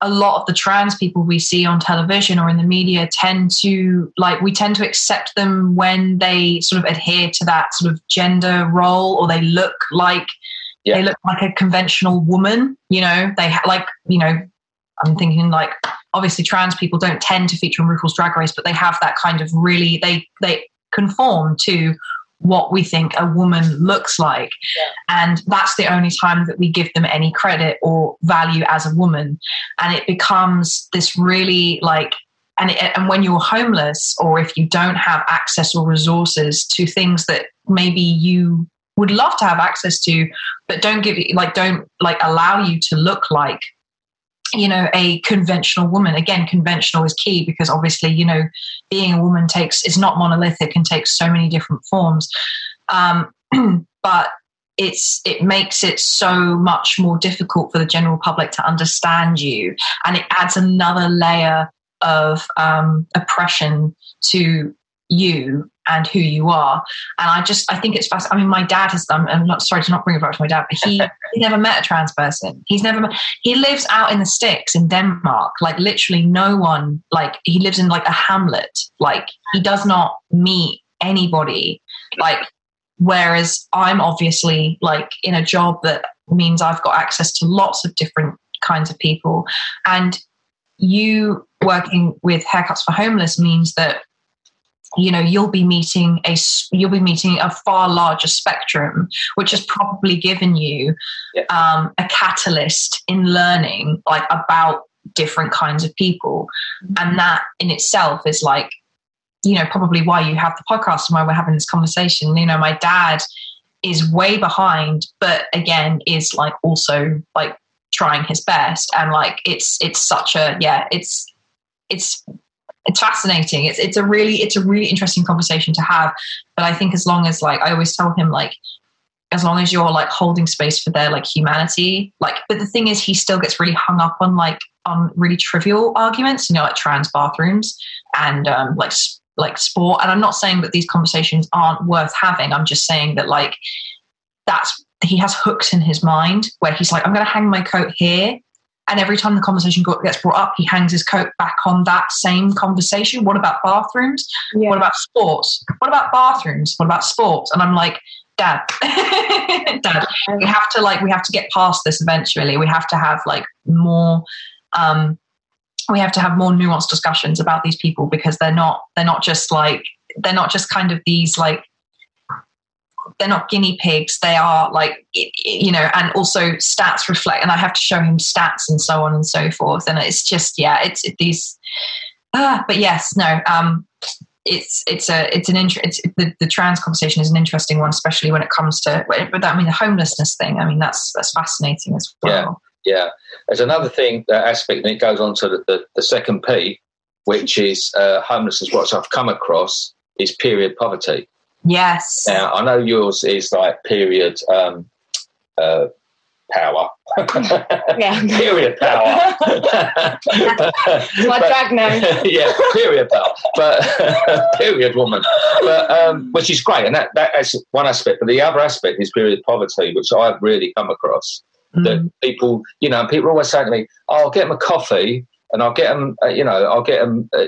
a lot of the trans people we see on television or in the media tend to like we tend to accept them when they sort of adhere to that sort of gender role or they look like yeah. they look like a conventional woman you know they ha- like you know i'm thinking like obviously trans people don't tend to feature on RuPaul's Drag Race, but they have that kind of really they they conform to what we think a woman looks like. Yeah. And that's the only time that we give them any credit or value as a woman. And it becomes this really like, and, it, and when you're homeless or if you don't have access or resources to things that maybe you would love to have access to, but don't give you like, don't like allow you to look like you know a conventional woman. Again conventional is key because obviously you know being a woman takes is not monolithic and takes so many different forms. Um, but it's it makes it so much more difficult for the general public to understand you. And it adds another layer of um, oppression to you and who you are. And I just, I think it's fast. I mean, my dad has done, I'm not sorry to not bring it back to my dad, but he, he never met a trans person. He's never met, he lives out in the sticks in Denmark. Like literally no one, like he lives in like a hamlet. Like he does not meet anybody. Like, whereas I'm obviously like in a job that means I've got access to lots of different kinds of people. And you working with haircuts for homeless means that you know you'll be meeting a you'll be meeting a far larger spectrum which has probably given you yeah. um, a catalyst in learning like about different kinds of people mm-hmm. and that in itself is like you know probably why you have the podcast and why we're having this conversation you know my dad is way behind but again is like also like trying his best and like it's it's such a yeah it's it's it's fascinating. It's it's a really it's a really interesting conversation to have. But I think as long as like I always tell him like as long as you're like holding space for their like humanity, like but the thing is he still gets really hung up on like on really trivial arguments, you know, like trans bathrooms and um, like like sport. And I'm not saying that these conversations aren't worth having. I'm just saying that like that's he has hooks in his mind where he's like, I'm going to hang my coat here and every time the conversation gets brought up, he hangs his coat back on that same conversation. What about bathrooms? Yeah. What about sports? What about bathrooms? What about sports? And I'm like, Dad, Dad, we have to like we have to get past this eventually. We have to have like more um we have to have more nuanced discussions about these people because they're not they're not just like they're not just kind of these like they're not guinea pigs they are like you know and also stats reflect and i have to show him stats and so on and so forth and it's just yeah it's it, these uh, but yes no um it's it's a it's an interest the, the trans conversation is an interesting one especially when it comes to but that, i mean the homelessness thing i mean that's that's fascinating as well. Yeah yeah. There's another thing that aspect and it goes on to the, the, the second p which is uh, homelessness what i've come across is period poverty Yes. Now I know yours is like period um, uh, power. yeah. period power. My drag name. yeah, period power. But period woman. But um, which is great, and that that's one aspect. But the other aspect is period poverty, which I've really come across. Mm. That people, you know, people always say to me, oh, "I'll get them a coffee." And I'll get them, uh, you know, I'll get them uh,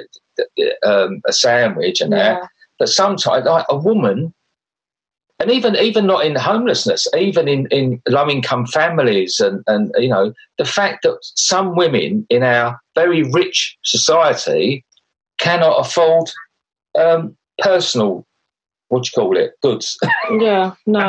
um, a sandwich and yeah. that but sometimes, like a woman, and even even not in homelessness, even in, in low income families, and, and you know the fact that some women in our very rich society cannot afford um, personal what do you call it? Goods. Yeah, no.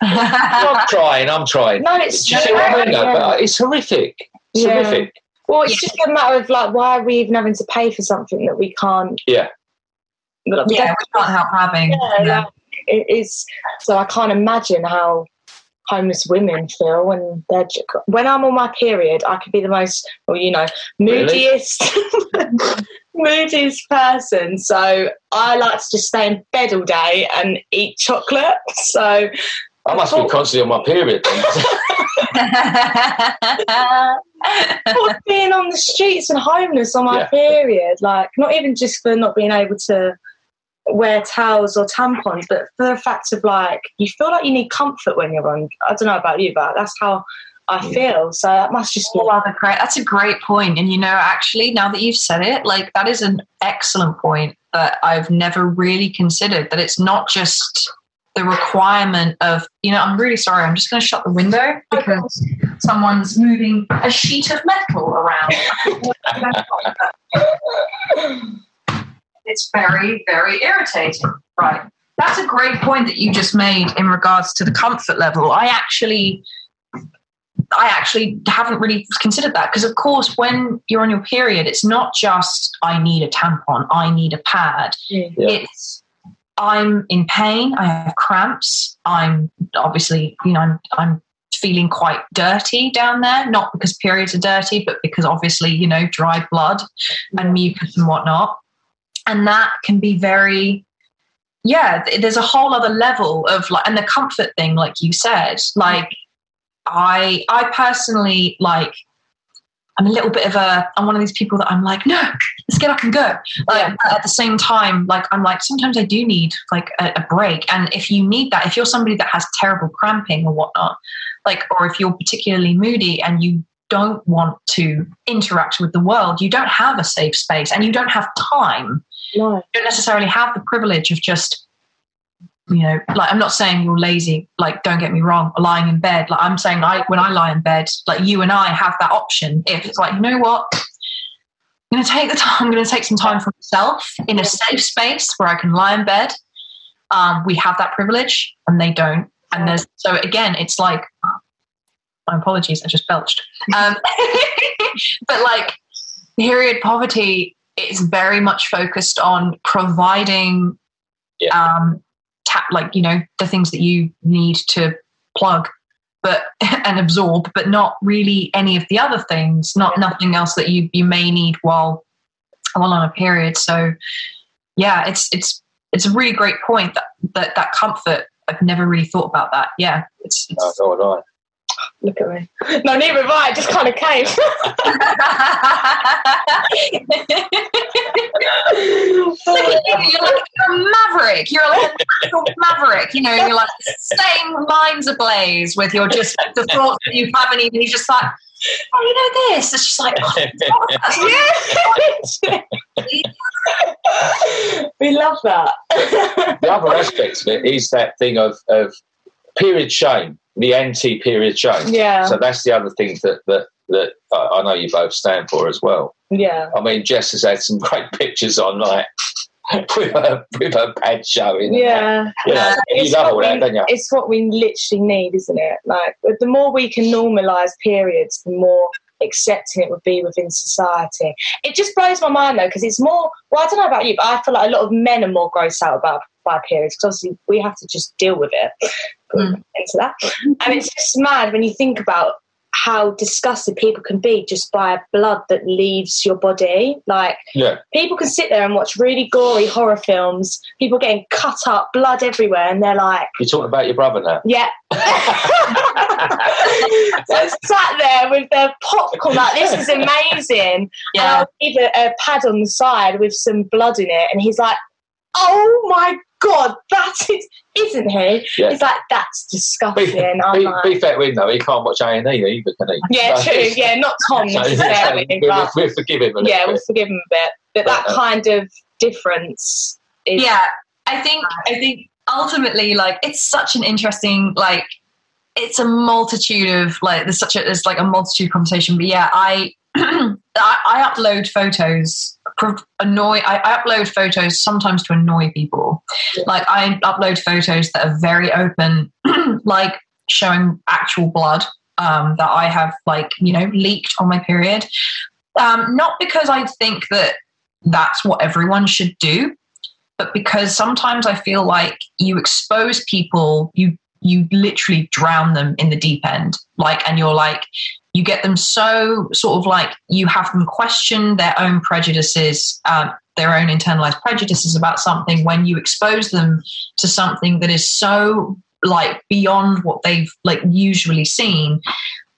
I'm trying, I'm trying. No, it's Do you see what I mean? Yeah. It's horrific. It's yeah. horrific. Well, it's yeah. just a matter of like, why are we even having to pay for something that we can't yeah yeah, we can't help having. Yeah, yeah. Like, it is. So I can't imagine how homeless women feel when they're ju- when I'm on my period. I could be the most, well, you know, moodiest, moodiest person. So I like to just stay in bed all day and eat chocolate. So I must be constantly on my period. Being on the streets and homeless on my Yeah. period, like not even just for not being able to wear towels or tampons, but for the fact of like you feel like you need comfort when you're on. I don't know about you, but that's how I feel. So that must just be. Oh, great. That's a great point. And you know, actually, now that you've said it, like that is an excellent point that I've never really considered. That it's not just the requirement of. You know, I'm really sorry. I'm just going to shut the window because someone's moving a sheet of metal around. it's very, very irritating. Right. That's a great point that you just made in regards to the comfort level. I actually I actually haven't really considered that because, of course, when you're on your period, it's not just I need a tampon, I need a pad. Yeah. It's I'm in pain, I have cramps, I'm obviously, you know, I'm, I'm feeling quite dirty down there, not because periods are dirty, but because obviously, you know, dry blood and mucus and whatnot. And that can be very, yeah, there's a whole other level of like, and the comfort thing, like you said, like, I I personally like I'm a little bit of a I'm one of these people that I'm like, no, let's get up and go. Like but at the same time, like I'm like, sometimes I do need like a, a break. And if you need that, if you're somebody that has terrible cramping or whatnot, like or if you're particularly moody and you don't want to interact with the world, you don't have a safe space and you don't have time. No. You don't necessarily have the privilege of just you know, like I'm not saying you're lazy, like don't get me wrong, lying in bed. Like I'm saying I when I lie in bed, like you and I have that option. If it's like, you know what? I'm gonna take the time, I'm gonna take some time for myself in a safe space where I can lie in bed. Um, we have that privilege and they don't. And there's so again, it's like my apologies, I just belched. Um, but like period poverty is very much focused on providing um, tap like you know the things that you need to plug but and absorb but not really any of the other things not nothing else that you you may need while while on a period. So yeah it's it's it's a really great point that that, that comfort i've never really thought about that. Yeah it's, No, it's I. Look at me. No, neither have I. It just kind of came. Look at you, you're like you're a maverick. You're like a natural maverick. You know, you're like same minds ablaze with your just the thoughts that you haven't even. You're just like, oh, you know this. It's just like, oh, that's yeah. we love that. The other aspect of it is that thing of, of period shame, the anti-period shame. Yeah. So that's the other thing that that that I I know you both stand for as well. yeah. I mean, Jess has had some great pictures online with her with her pad showing. Yeah. You, know, uh, you It's love what all that, we- don't you? It's what we literally need, isn't it? Like, the more we can normalise periods, the more accepting it would be within society. It just blows my mind though, because it's more. Well, I don't know about you, but I feel like a lot of men are more grossed out about by periods because obviously we have to just deal with it. Mm. Into that, and it's just mad when you think about how disgusted people can be just by blood that leaves your body. Like Yeah. people can sit there and watch really gory horror films, people getting cut up, blood everywhere, and they're like, You're talking about your brother now. yeah. They're sat there with their popcorn, like, this is amazing. And yeah. I'll leave a, a pad on the side with some blood in it, and he's like, oh my God, that's it, isn't he? Yeah. He's like, that's Be, disgusting. I'm be, like, be fair with him though, he can't watch A and E either, can he? yeah, So- true. Yeah, not Tom so- necessarily, we'll, we'll forgive him a little yeah, we'll forgive him a bit. But that But, uh, kind of difference is yeah i think i think ultimately like it's such an interesting like it's a multitude of like there's such a there's like a multitude of conversation but yeah i I, I upload photos pro- annoy I, I upload photos sometimes to annoy people like i upload photos that are very open like showing actual blood um, that i have like you know leaked on my period um, not because i think that that's what everyone should do but because sometimes I feel like you expose people, you you literally drown them in the deep end. Like, and you're like, you get them so sort of like you have them question their own prejudices, um, their own internalized prejudices about something when you expose them to something that is so like beyond what they've like usually seen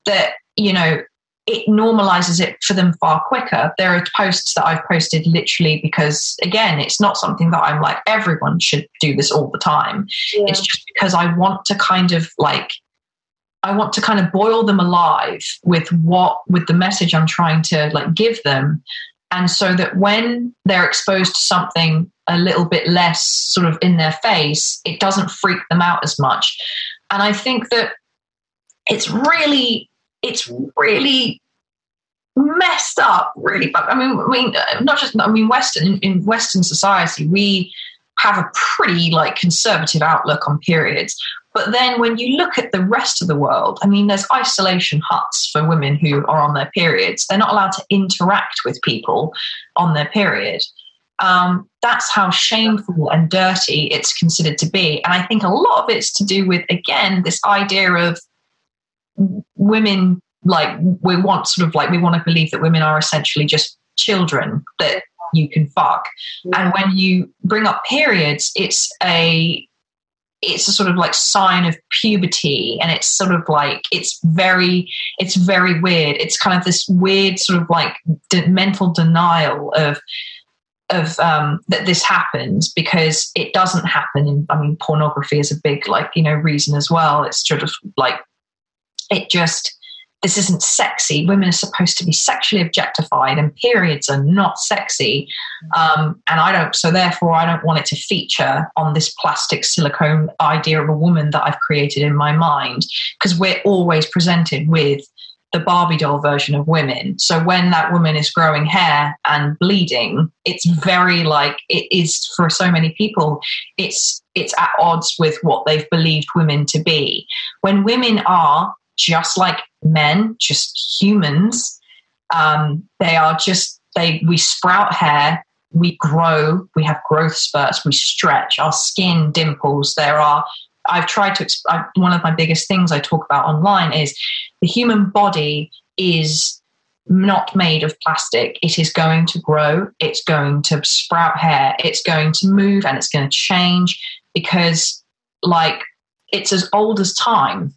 that you know it normalizes it for them far quicker. There are posts that I've posted literally because, again, it's not something that I'm like, everyone should do this all the time. Yeah. It's just because I want to kind of like, I want to kind of boil them alive with what, with the message I'm trying to like give them. And so that when they're exposed to something a little bit less sort of in their face, it doesn't freak them out as much. And I think that it's really it's really messed up really but i mean i mean not just i mean western in western society we have a pretty like conservative outlook on periods but then when you look at the rest of the world i mean there's isolation huts for women who are on their periods. They're not allowed to interact with people on their period. Um, that's how shameful and dirty it's considered to be. And i think a lot of it's to do with again this idea of women like we want sort of like we want to believe that women are essentially just children that you can fuck. Yeah. and when you bring up periods it's a it's a sort of like sign of puberty and it's sort of like it's very it's very weird. It's kind of this weird sort of like de- mental denial of of um, that this happens because it doesn't happen in, i mean pornography is a big like you know reason as well. It's sort of like it just this isn't sexy. Women are supposed to be sexually objectified, and periods are not sexy. Um, and I don't, so therefore, I don't want it to feature on this plastic silicone idea of a woman that I've created in my mind, because we're always presented with the Barbie doll version of women. So when that woman is growing hair and bleeding, it's very like it is for so many people. It's it's at odds with what they've believed women to be. When women are just like men, just humans. Um, they are just they. We sprout hair, we grow, we have growth spurts, we stretch, our skin dimples. There are. I've tried to. I, one of my biggest things I talk about online is the human body is not made of plastic. It is going to grow. It's going to sprout hair. It's going to move and it's going to change because, like, it's as old as time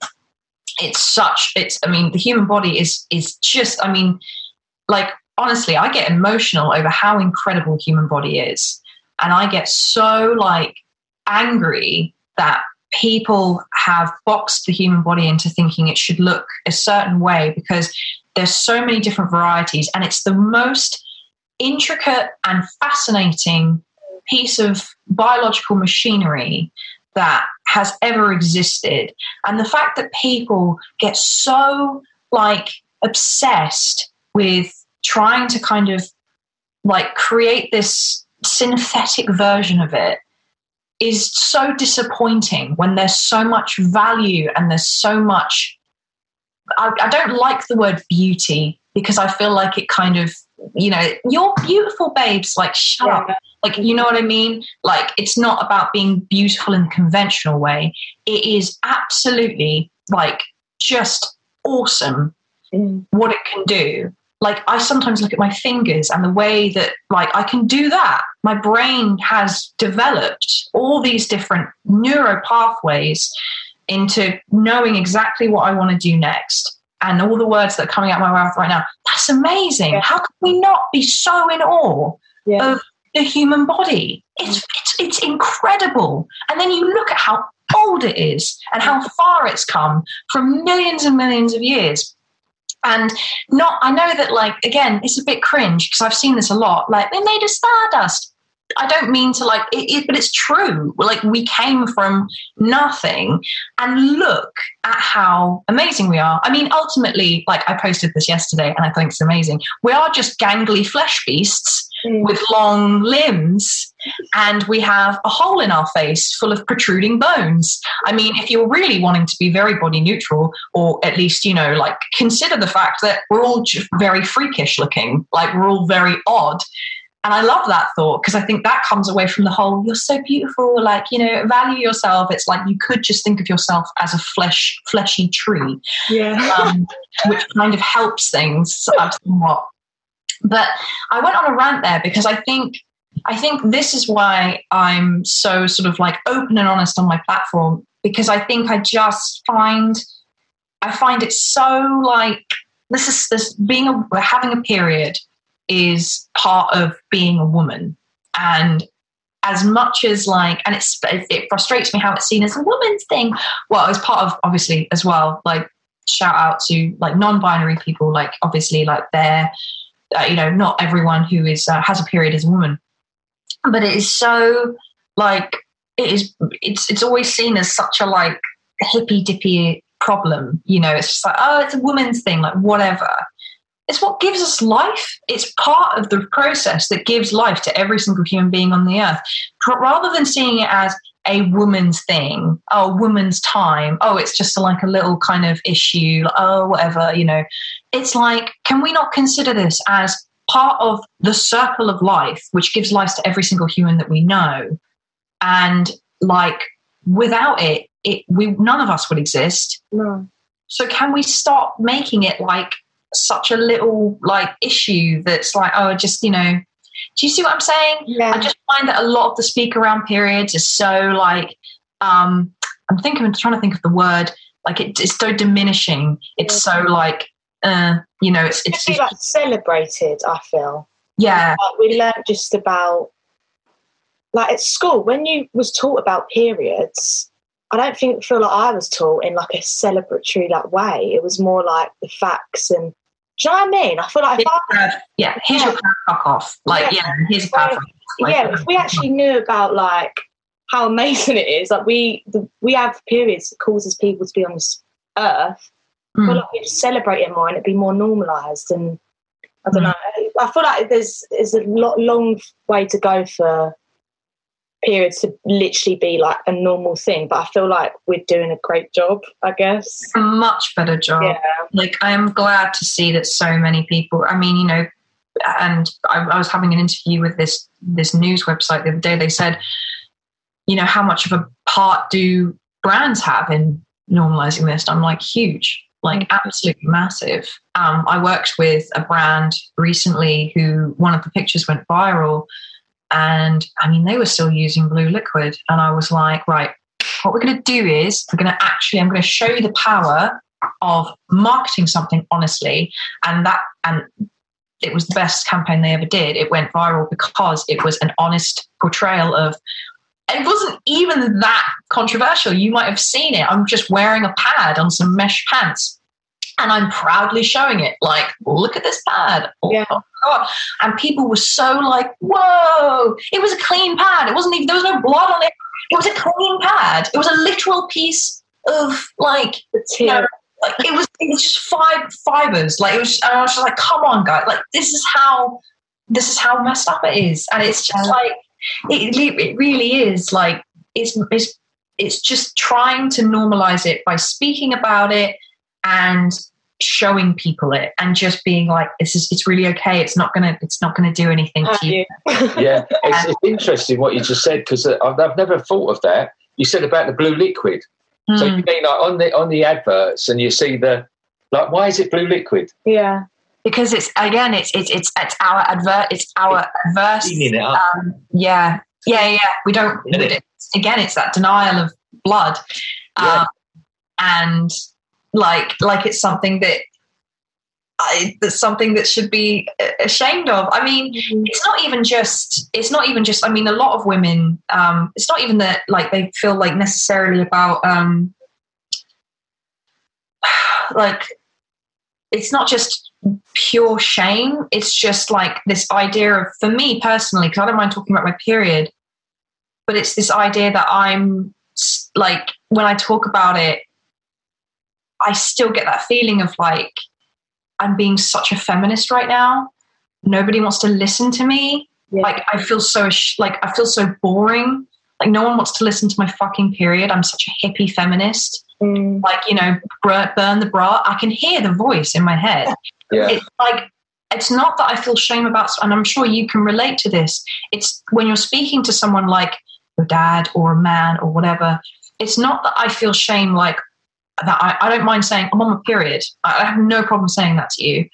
it's such it's i mean the human body is is just i mean like honestly i get emotional over how incredible human body is. And i get so like angry that people have boxed the human body into thinking it should look a certain way because there's so many different varieties. And it's the most intricate and fascinating piece of biological machinery that has ever existed. And the fact that people get so like obsessed with trying to kind of like create this synthetic version of it is so disappointing when there's so much value and there's so much I, I, don't like the word beauty because I feel like it kind of you know you're beautiful babes like shut yeah. up like, you know what I mean? Like, it's not about being beautiful in the conventional way. It is absolutely like just awesome mm. what it can do. Like, I sometimes look at my fingers and the way that, like, I can do that. My brain has developed all these different neuro pathways into knowing exactly what I want to do next and all the words that are coming out of my mouth right now. That's amazing. Yeah. How can we not be so in awe yeah. of the human body. It's, mm. it's, it's incredible. And then you look at how old it is and how far it's come from millions and millions of years. And not, I know that, like, again, it's a bit cringe because I've seen this a lot. Like, they made of stardust. I don't mean to like it, it, but it's true. Like we came from nothing, and look at how amazing we are. I mean, ultimately, like I posted this yesterday, and I think it's amazing. We are just gangly flesh beasts mm. with long limbs, and we have a hole in our face full of protruding bones. I mean, if you're really wanting to be very body neutral, or at least you know, like consider the fact that we're all very freakish looking, like we're all very odd and I love that thought because I think that comes away from the whole you're so beautiful, like, you know, value yourself. It's like you could just think of yourself as a flesh, fleshy tree. Yeah. Um, which kind of helps things somewhat. But I went on a rant there because I think I think this is why I'm so sort of like open and honest on my platform because I think I just find I find it so like this is this being a having a period is part of being a woman. And as much as like and it's it frustrates me how it's seen as a woman's thing. Well as part of obviously as well like shout out to like non-binary people like obviously like they're uh, you know not everyone who is uh, has a period is a woman. But it is so like it is it's it's always seen as such a like hippy dippy problem you know? It's just like oh it's a woman's thing like whatever it's what gives us life. It's part of the process that gives life to every single human being on the earth. Rather than seeing it as a woman's thing oh woman's time oh it's just like a little kind of issue oh whatever you know. It's like can we not consider this as part of the circle of life which gives life to every single human that we know? And like without it it we none of us would exist. No. so can we stop making it like such a little like issue that's like oh just you know do you see what i'm saying? Yeah. i just find that a lot of the speak around periods is so like um i'm thinking i'm trying to think of the word like it, it's so diminishing. It's so like uh you know it's it's, it's like celebrated i feel. Yeah. Like we learned just about like at school when you was taught about periods I don't think feel like I was taught in like a celebratory like way. It was more like the facts and do you know what I mean? I feel like I, yeah, here's yeah. your fuck off. Like yeah, yeah here's a like, yeah, we actually knew about like how amazing it is. Like we the, we have periods that causes people to be on this earth. Mm. I feel hmm. like we'd celebrate it more and it'd be more normalised. And I don't mm. know. I feel like there's there's a lot long way to go for periods to literally be like a normal thing. But I feel like we're doing a great job, I guess. A much better job. Yeah. Like I'm glad to see that so many people I mean, you know, and I, I was having an interview with this this news website the other day. They said, you know, how much of a part do brands have in normalizing this? I'm like huge like mm. absolutely massive. Um, I worked with a brand recently who one of the pictures went viral and I mean, they were still using blue liquid. And I was like, right, what we're going to do is we're going to actually, I'm going to show you the power of marketing something honestly. And that, and it was the best campaign they ever did. It went viral because it was an honest portrayal of it wasn't even that controversial. You might have seen it. I'm just wearing a pad on some mesh pants and I'm proudly showing it. Like, look at this pad. Oh, yeah. God. And people were so like, whoa, it was a clean pad. It wasn't even, there was no blood on it. It was a clean pad. It was a literal piece of like, you know, like it was, it was just five fibers. Like it was, and I was just like, come on, guys. Like, this is how, this is how messed up it is. And it's just like, it, it really is like, it's, it's, it's just trying to normalize it by speaking about it and showing people it and just being like this is it's really okay. It's not gonna it's not gonna do anything to you. yeah it's, it's, interesting what you just said because uh, I've, I've, never thought of that. You said about the blue liquid. Mm. so you hmm. mean like on the on the adverts and you see the like why is it blue liquid? Yeah. Because it's again it's it's it's, it's our advert it's our adverse it um, yeah. Yeah yeah we don't it? again it's that denial of blood. Yeah. um, and like like it's something that I, that's something that should be ashamed of. I mean, mm-hmm. it's not even just. It's not even just. I mean, a lot of women. Um, it's not even that like they feel like necessarily about um, like it's not just pure shame. It's just like this idea of, for me personally, because I don't mind talking about my period, but it's this idea that I'm like when I talk about it, I still get that feeling of like, I'm being such a feminist right now. Nobody wants to listen to me. Yeah. Like, I feel so, like, I feel so boring. Like, no one wants to listen to my fucking period. I'm such a hippie feminist. Mm. Like, you know, burn the bra. I can hear the voice in my head. Yeah. It's like, it's not that I feel shame about, and I'm sure you can relate to this. It's when you're speaking to someone like your dad or a man or whatever, it's not that I feel shame like that. I, I don't mind saying I'm on my period. I, I have no problem saying that to you.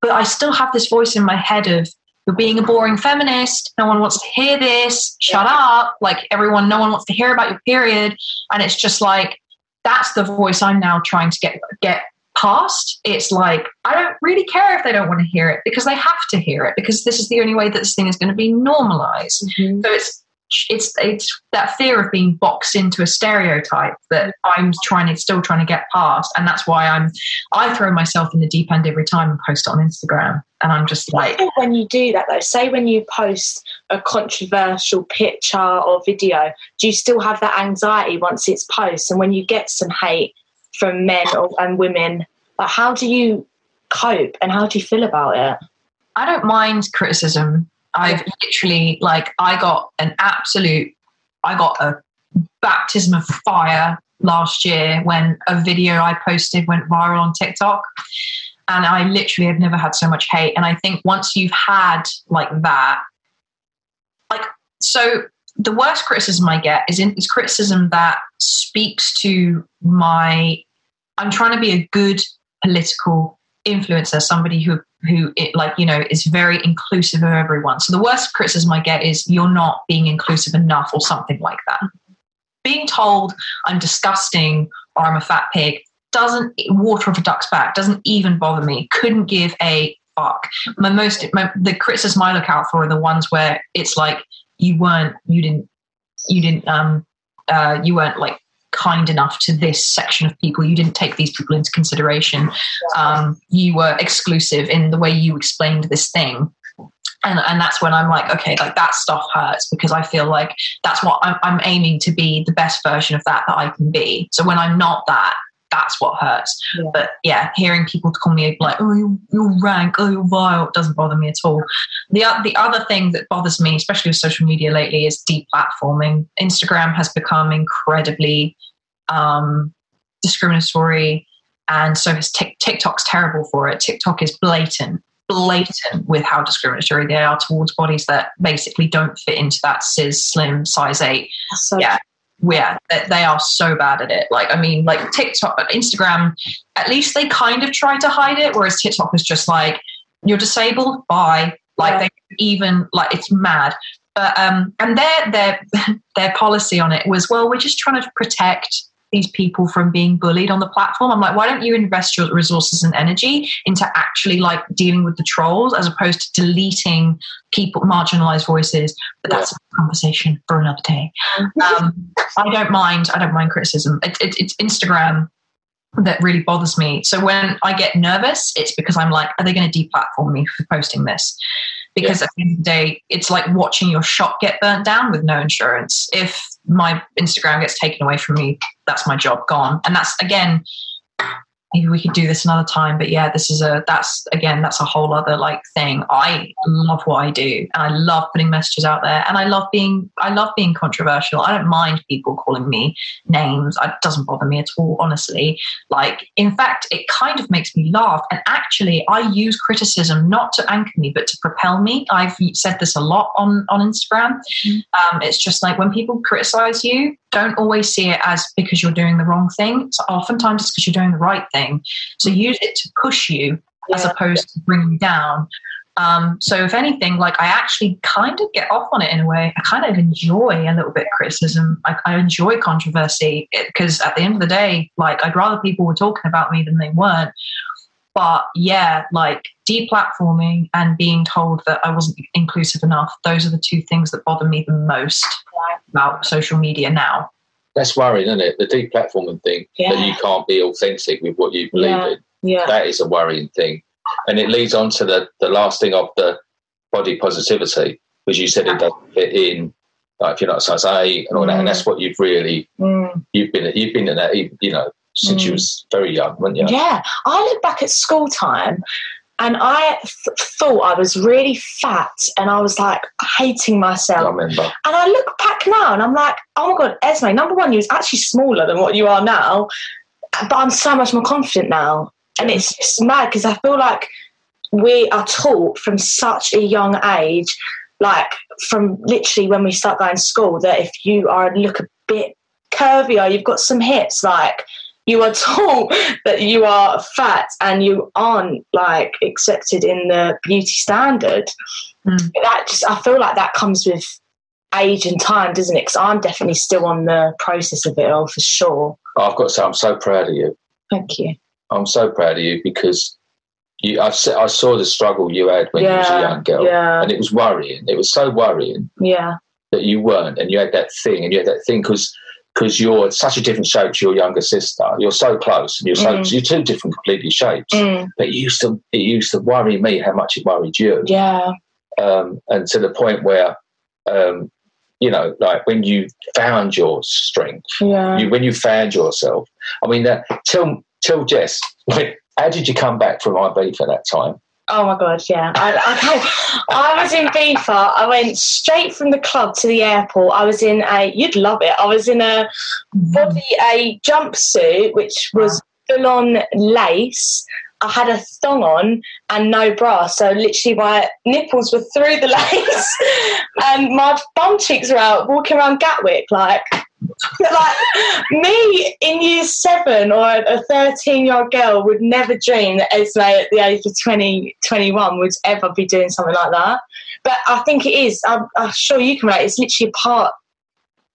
But I still have this voice in my head of, you're being a boring feminist. No one wants to hear this. Shut yeah. up. Like everyone, no one wants to hear about your period. And it's just like, that's the voice I'm now trying to get get past, it's like, I don't really care if they don't want to hear it because they have to hear it because this is the only way that this thing is going to be normalized. Mm-hmm. So it's it's it's that fear of being boxed into a stereotype that I'm trying to still trying to get past, and that's why I'm I throw myself in the deep end every time and post it on Instagram, and I'm just like when you do that though, say when you post a controversial picture or video, do you still have that anxiety once it's posted, and when you get some hate? from men or, and women. But how do you cope and how do you feel about it? I don't mind criticism. I've literally like I got an absolute I got a baptism of fire last year when a video I posted went viral on TikTok. And I literally have never had so much hate. And I think once you've had like that, like so the worst criticism I get is, in, is criticism that speaks to my. I'm trying to be a good political influencer, somebody who who it like you know is very inclusive of everyone. So the worst criticism I get is you're not being inclusive enough or something like that. Being told I'm disgusting or I'm a fat pig doesn't water off a duck's back. Doesn't even bother me. Couldn't give a fuck. My most my, the criticism I look out for are the ones where it's like you weren't you didn't you didn't um uh, you weren't like kind enough to this section of people you didn't take these people into consideration um, you were exclusive in the way you explained this thing and and that's when I'm like, okay, like that stuff hurts because I feel like that's what I'm, I'm aiming to be the best version of that that I can be. So when I'm not that, that's what hurts. Yeah. But yeah, hearing people call me like, oh, you're, you're rank, oh, you're vile, doesn't bother me at all. The, the other thing that bothers me, especially with social media lately, is deplatforming. Instagram has become incredibly um, discriminatory, and so is TikTok's terrible for it. TikTok is blatant, blatant with how discriminatory they are towards bodies that basically don't fit into that cis slim size eight. So yeah, yeah, they are so bad at it. Like, I mean, like TikTok, Instagram, at least they kind of try to hide it, whereas TikTok was just like, you're disabled, bye. Like, yeah. they even, like, it's mad. But, um, and their, their, their policy on it was, well, we're just trying to protect these people from being bullied on the platform. I'm like, why don't you invest your resources and energy into actually like dealing with the trolls as opposed to deleting people, marginalized voices? But that's a conversation for another day. Um, I don't mind. I don't mind criticism. It, it, it's Instagram that really bothers me. So when I get nervous, it's because I'm like, are they going to deplatform me for posting this? Because yeah. at the end of the day, it's like watching your shop get burnt down with no insurance. If my Instagram gets taken away from me, that's my job gone. And that's again, maybe we could do this another time but yeah this is a that's again that's a whole other like thing i love what i do and i love putting messages out there and i love being i love being controversial i don't mind people calling me names it doesn't bother me at all honestly like in fact it kind of makes me laugh and actually i use criticism not to anchor me but to propel me i've said this a lot on on instagram mm-hmm. um, it's just like when people criticize you don't always see it as because you're doing the wrong thing. So oftentimes it's because you're doing the right thing. So use it to push you as opposed to bring you down. Um, so if anything, like I actually kind of get off on it in a way. I kind of enjoy a little bit of criticism. I, I enjoy controversy because at the end of the day, like I'd rather people were talking about me than they weren't. But yeah, like deplatforming and being told that I wasn't inclusive enough, those are the two things that bother me the most about social media now. That's worrying, isn't it? The deplatforming thing yeah. that you can't be authentic with what you believe yeah. in. Yeah. That is a worrying thing. And it leads on to the, the last thing of the body positivity, because you said it doesn't fit in like if you're not size A and all mm. that, and that's what you've really mm. you've been you've been in that you know since mm. you was very young, weren't you? Yeah, I look back at school time and I th- thought I was really fat and I was like hating myself. I. And I look back now and I'm like, oh my God, Esme, number one, you was actually smaller than what you are now, but I'm so much more confident now. And it's just mad because I feel like we are taught from such a young age, like from literally when we start going to school, that if you are look a bit curvier, you've got some hips, like you are told that you are fat and you aren't like accepted in the beauty standard. Mm. That just I feel like that comes with age and time, doesn't it? Because I'm definitely still on the process of it all for sure. I've got to say, I'm so proud of you. Thank you. I'm so proud of you because you, I, I saw the struggle you had when yeah, you was a young girl, yeah. and it was worrying. It was so worrying. Yeah. That you weren't, and you had that thing, and you had that thing because because you're such a different shape to your younger sister. You're so close, and you're so mm. you're two different completely shapes. Mm. But it used to it used to worry me how much it worried you. Yeah. Um, and to the point where um, you know, like when you found your strength, yeah. you, when you found yourself. I mean, uh, tell tell Jess, how did you come back from Ibiza that time? Oh my god, yeah. I, I, was in FIFA. I went straight from the club to the airport. I was in a, you'd love it. I was in a body a jumpsuit which was full on lace I had a thong on and no bra, so literally my nipples were through the lace, and my bum cheeks were out, walking around Gatwick like. like me in year seven or a 13 year old girl would never dream that Esme at the age of 20, 21 would ever be doing something like that. But I think it is. I'm, I'm sure you can relate. It's literally a part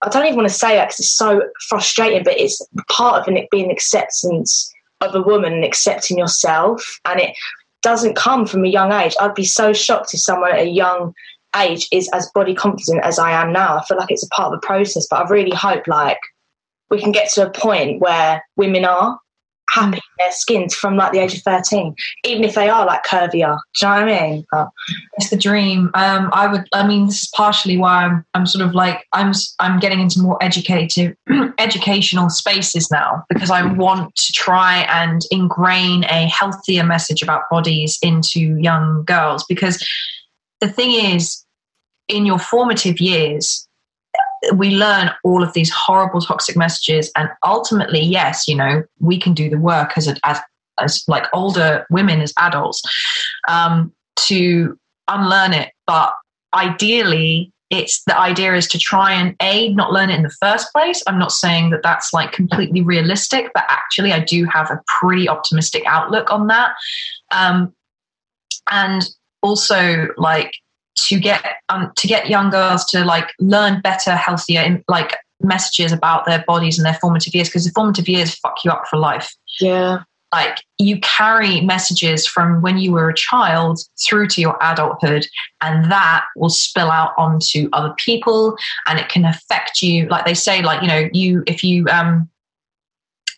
I don't even want to say that because it's so frustrating, but it's part of being acceptance of a woman and accepting yourself. And it doesn't come from a young age. I'd be so shocked if someone at a young age is as body confident as I am now. I feel like it's a part of the process, but I really hope like we can get to a point where women are happy in their skins from like the age of 13 even if they are like curvier. Do you know what i mean? But, it's the dream. Um i would i mean this is partially why i'm i'm sort of like i'm i'm getting into more educative educational spaces now because i want to try and ingrain a healthier message about bodies into young girls. Because the thing is in your formative years we learn all of these horrible toxic messages and ultimately yes you know we can do the work as a, as as like older women as adults um, to unlearn it. But ideally it's the idea is to try and a not learn it in the first place. I'm not saying that that's like completely realistic but actually i do have a pretty optimistic outlook on that. Um, and also like to get um, to get young girls to like learn better, healthier, in, like messages about their bodies and their formative years because the formative years fuck you up for life. Yeah. Like you carry messages from when you were a child through to your adulthood, and that will spill out onto other people, and it can affect you. Like they say, like you know, you if you um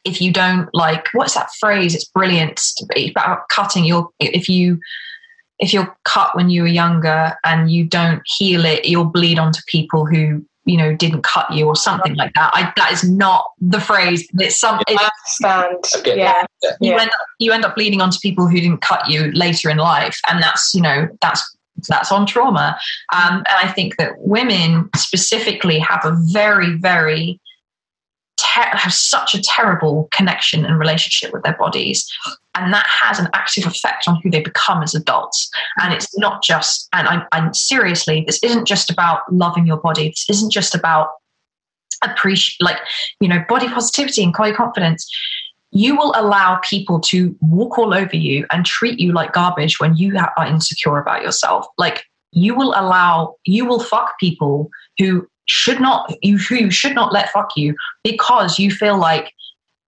if you don't like what's that phrase? It's brilliant. It's about cutting your if you if you're cut when you were younger and you don't heal it, you'll bleed onto people who you know didn't cut you or something like that. I, that is not the phrase. It's something. I understand. Yeah. You yeah. end up you end up bleeding onto people who didn't cut you later in life, and that's you know that's that's on trauma. Um, and I think that women specifically have a very very ter- have such a terrible connection and relationship with their bodies. And that has an active effect on who they become as adults. And it's not just and I'm, I'm seriously this isn't just about loving your body. This isn't just about appreciate like you know body positivity and body confidence. You will allow people to walk all over you and treat you like garbage when you are insecure about yourself. Like you will allow you will fuck people who should not you who should not let fuck you because you feel like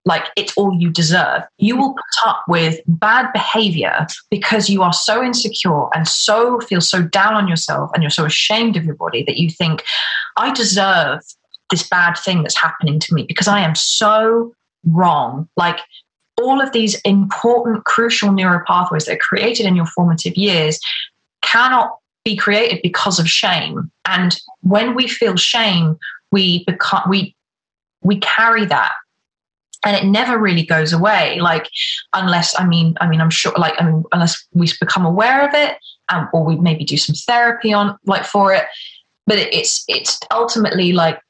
like it's all you deserve. You will put up with bad behavior because you are so insecure and so feel so down on yourself and you're so ashamed of your body that you think, I deserve this bad thing that's happening to me because I am so wrong. Like all of these important, crucial neural pathways that are created in your formative years cannot be created because of shame. And when we feel shame, we become we we carry that and it never really goes away like unless i mean i mean i'm sure like i mean unless we become aware of it um, or we maybe do some therapy on like for it but it's it's ultimately like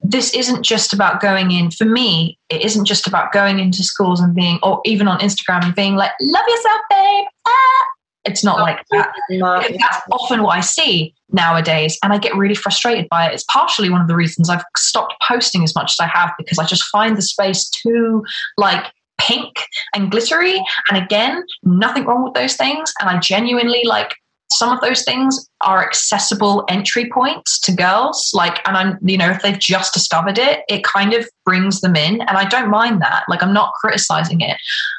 this isn't just about going in for me it isn't just about going into schools and being or even on instagram and being like love yourself babe ah. It's not like that. That's often what I see nowadays, and I get really frustrated by it. It's partially one of the reasons I've stopped posting as much as I have because I just find the space too like pink and glittery. And again, nothing wrong with those things. And I genuinely like some of those things are accessible entry points to girls like and i'm you know if they've just discovered it it kind of brings them in and i don't mind that like i'm not criticizing it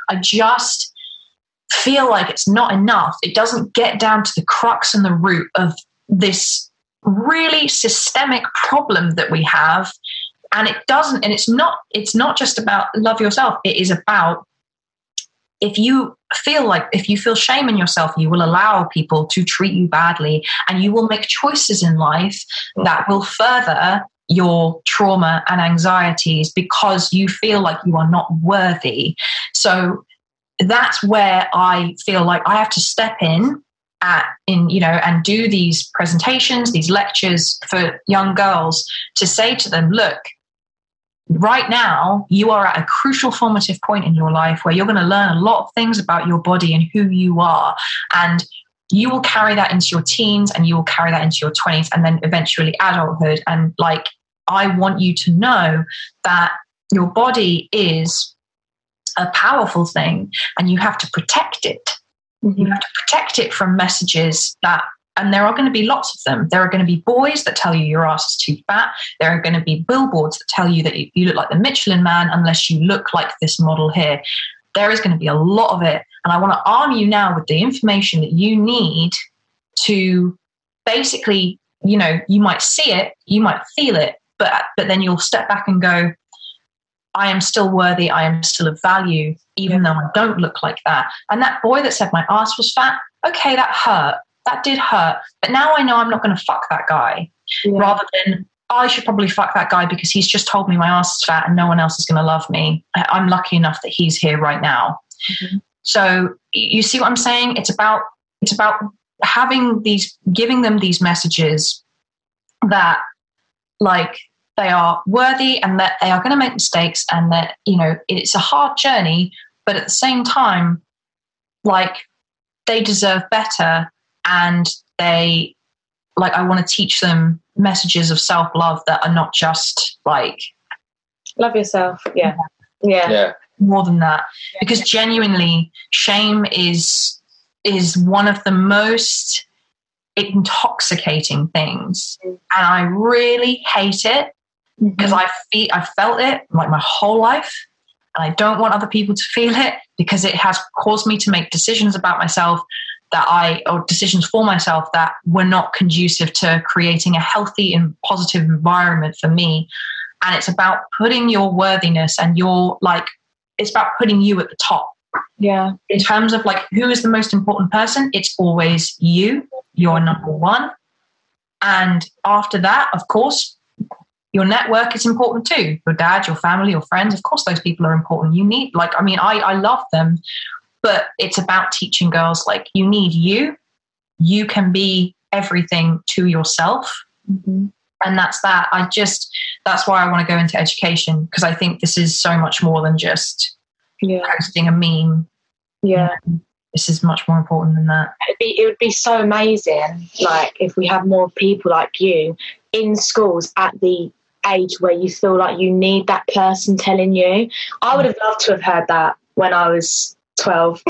i just feel like it's not enough it doesn't get down to the crux and the root of this really systemic problem that we have. And it doesn't and it's not it's not just about love yourself it is about if you feel like if you feel shame in yourself you will allow people to treat you badly and you will make choices in life that will further your trauma and anxieties because you feel like you are not worthy. So that's where i feel like i have to step in at in you know and do these presentations these lectures for young girls to say to them look right now you are at a crucial formative point in your life where you're going to learn a lot of things about your body and who you are and you will carry that into your teens and you will carry that into your 20s and then eventually adulthood and like i want you to know that your body is a powerful thing and you have to protect it mm-hmm. you have to protect it from messages that and there are going to be lots of them. There are going to be boys that tell you your ass is too fat. There are going to be billboards that tell you that you look like the Michelin man unless you look like this model here. There is going to be a lot of it. And I want to arm you now with the information that you need to basically, you know, you might see it, you might feel it, but, but then you'll step back and go, I am still worthy. I am still of value, even yeah. though I don't look like that. And that boy that said my ass was fat, okay, that hurt that did hurt. But now I know I'm not going to fuck that guy yeah. rather than I should probably fuck that guy because he's just told me my ass is fat and no one else is going to love me. I'm lucky enough that he's here right now. Mm-hmm. So you see what I'm saying? It's about it's about having these giving them these messages that like they are worthy and that they are going to make mistakes and that you know it's a hard journey but at the same time like they deserve better and they like I want to teach them messages of self love that are not just like love yourself. Yeah. Yeah. Yeah. More than that. Because genuinely shame is is one of the most intoxicating things. Mm. And I really hate it because mm-hmm. I feel I felt it like my whole life. And I don't want other people to feel it because it has caused me to make decisions about myself that I, or decisions for myself that were not conducive to creating a healthy and positive environment for me. And it's about putting your worthiness and your, like, it's about putting you at the top. Yeah. In terms of like who is the most important person, it's always you. You're number one. And after that, of course, your network is important too. Your dad, your family, your friends, of course, those people are important. You need, like, I mean, I, I love them, but it's about teaching girls like you need you you can be everything to yourself mm-hmm. and that's that i just that's why i want to go into education because i think this is so much more than just yeah. posting a meme yeah you know, this is much more important than that It'd be, it would be so amazing like if we had more people like you in schools at the age where you feel like you need that person telling you i would have loved to have heard that when i was 12,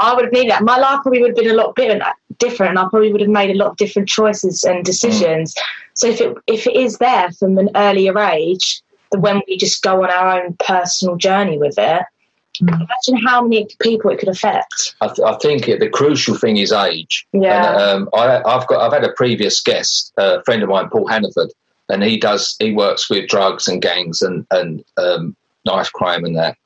I would have needed that. My life probably would have been a lot different, different, and I probably would have made a lot of different choices and decisions. Mm. So if it if it is there from an earlier age, when we just go on our own personal journey with it. Imagine how many people it could affect. I, th- I think it, the crucial thing is age. Yeah. And, um, I, have got I've had a previous guest, a friend of mine, Paul Hannaford, and he does he works with drugs and gangs and and um, knife crime and that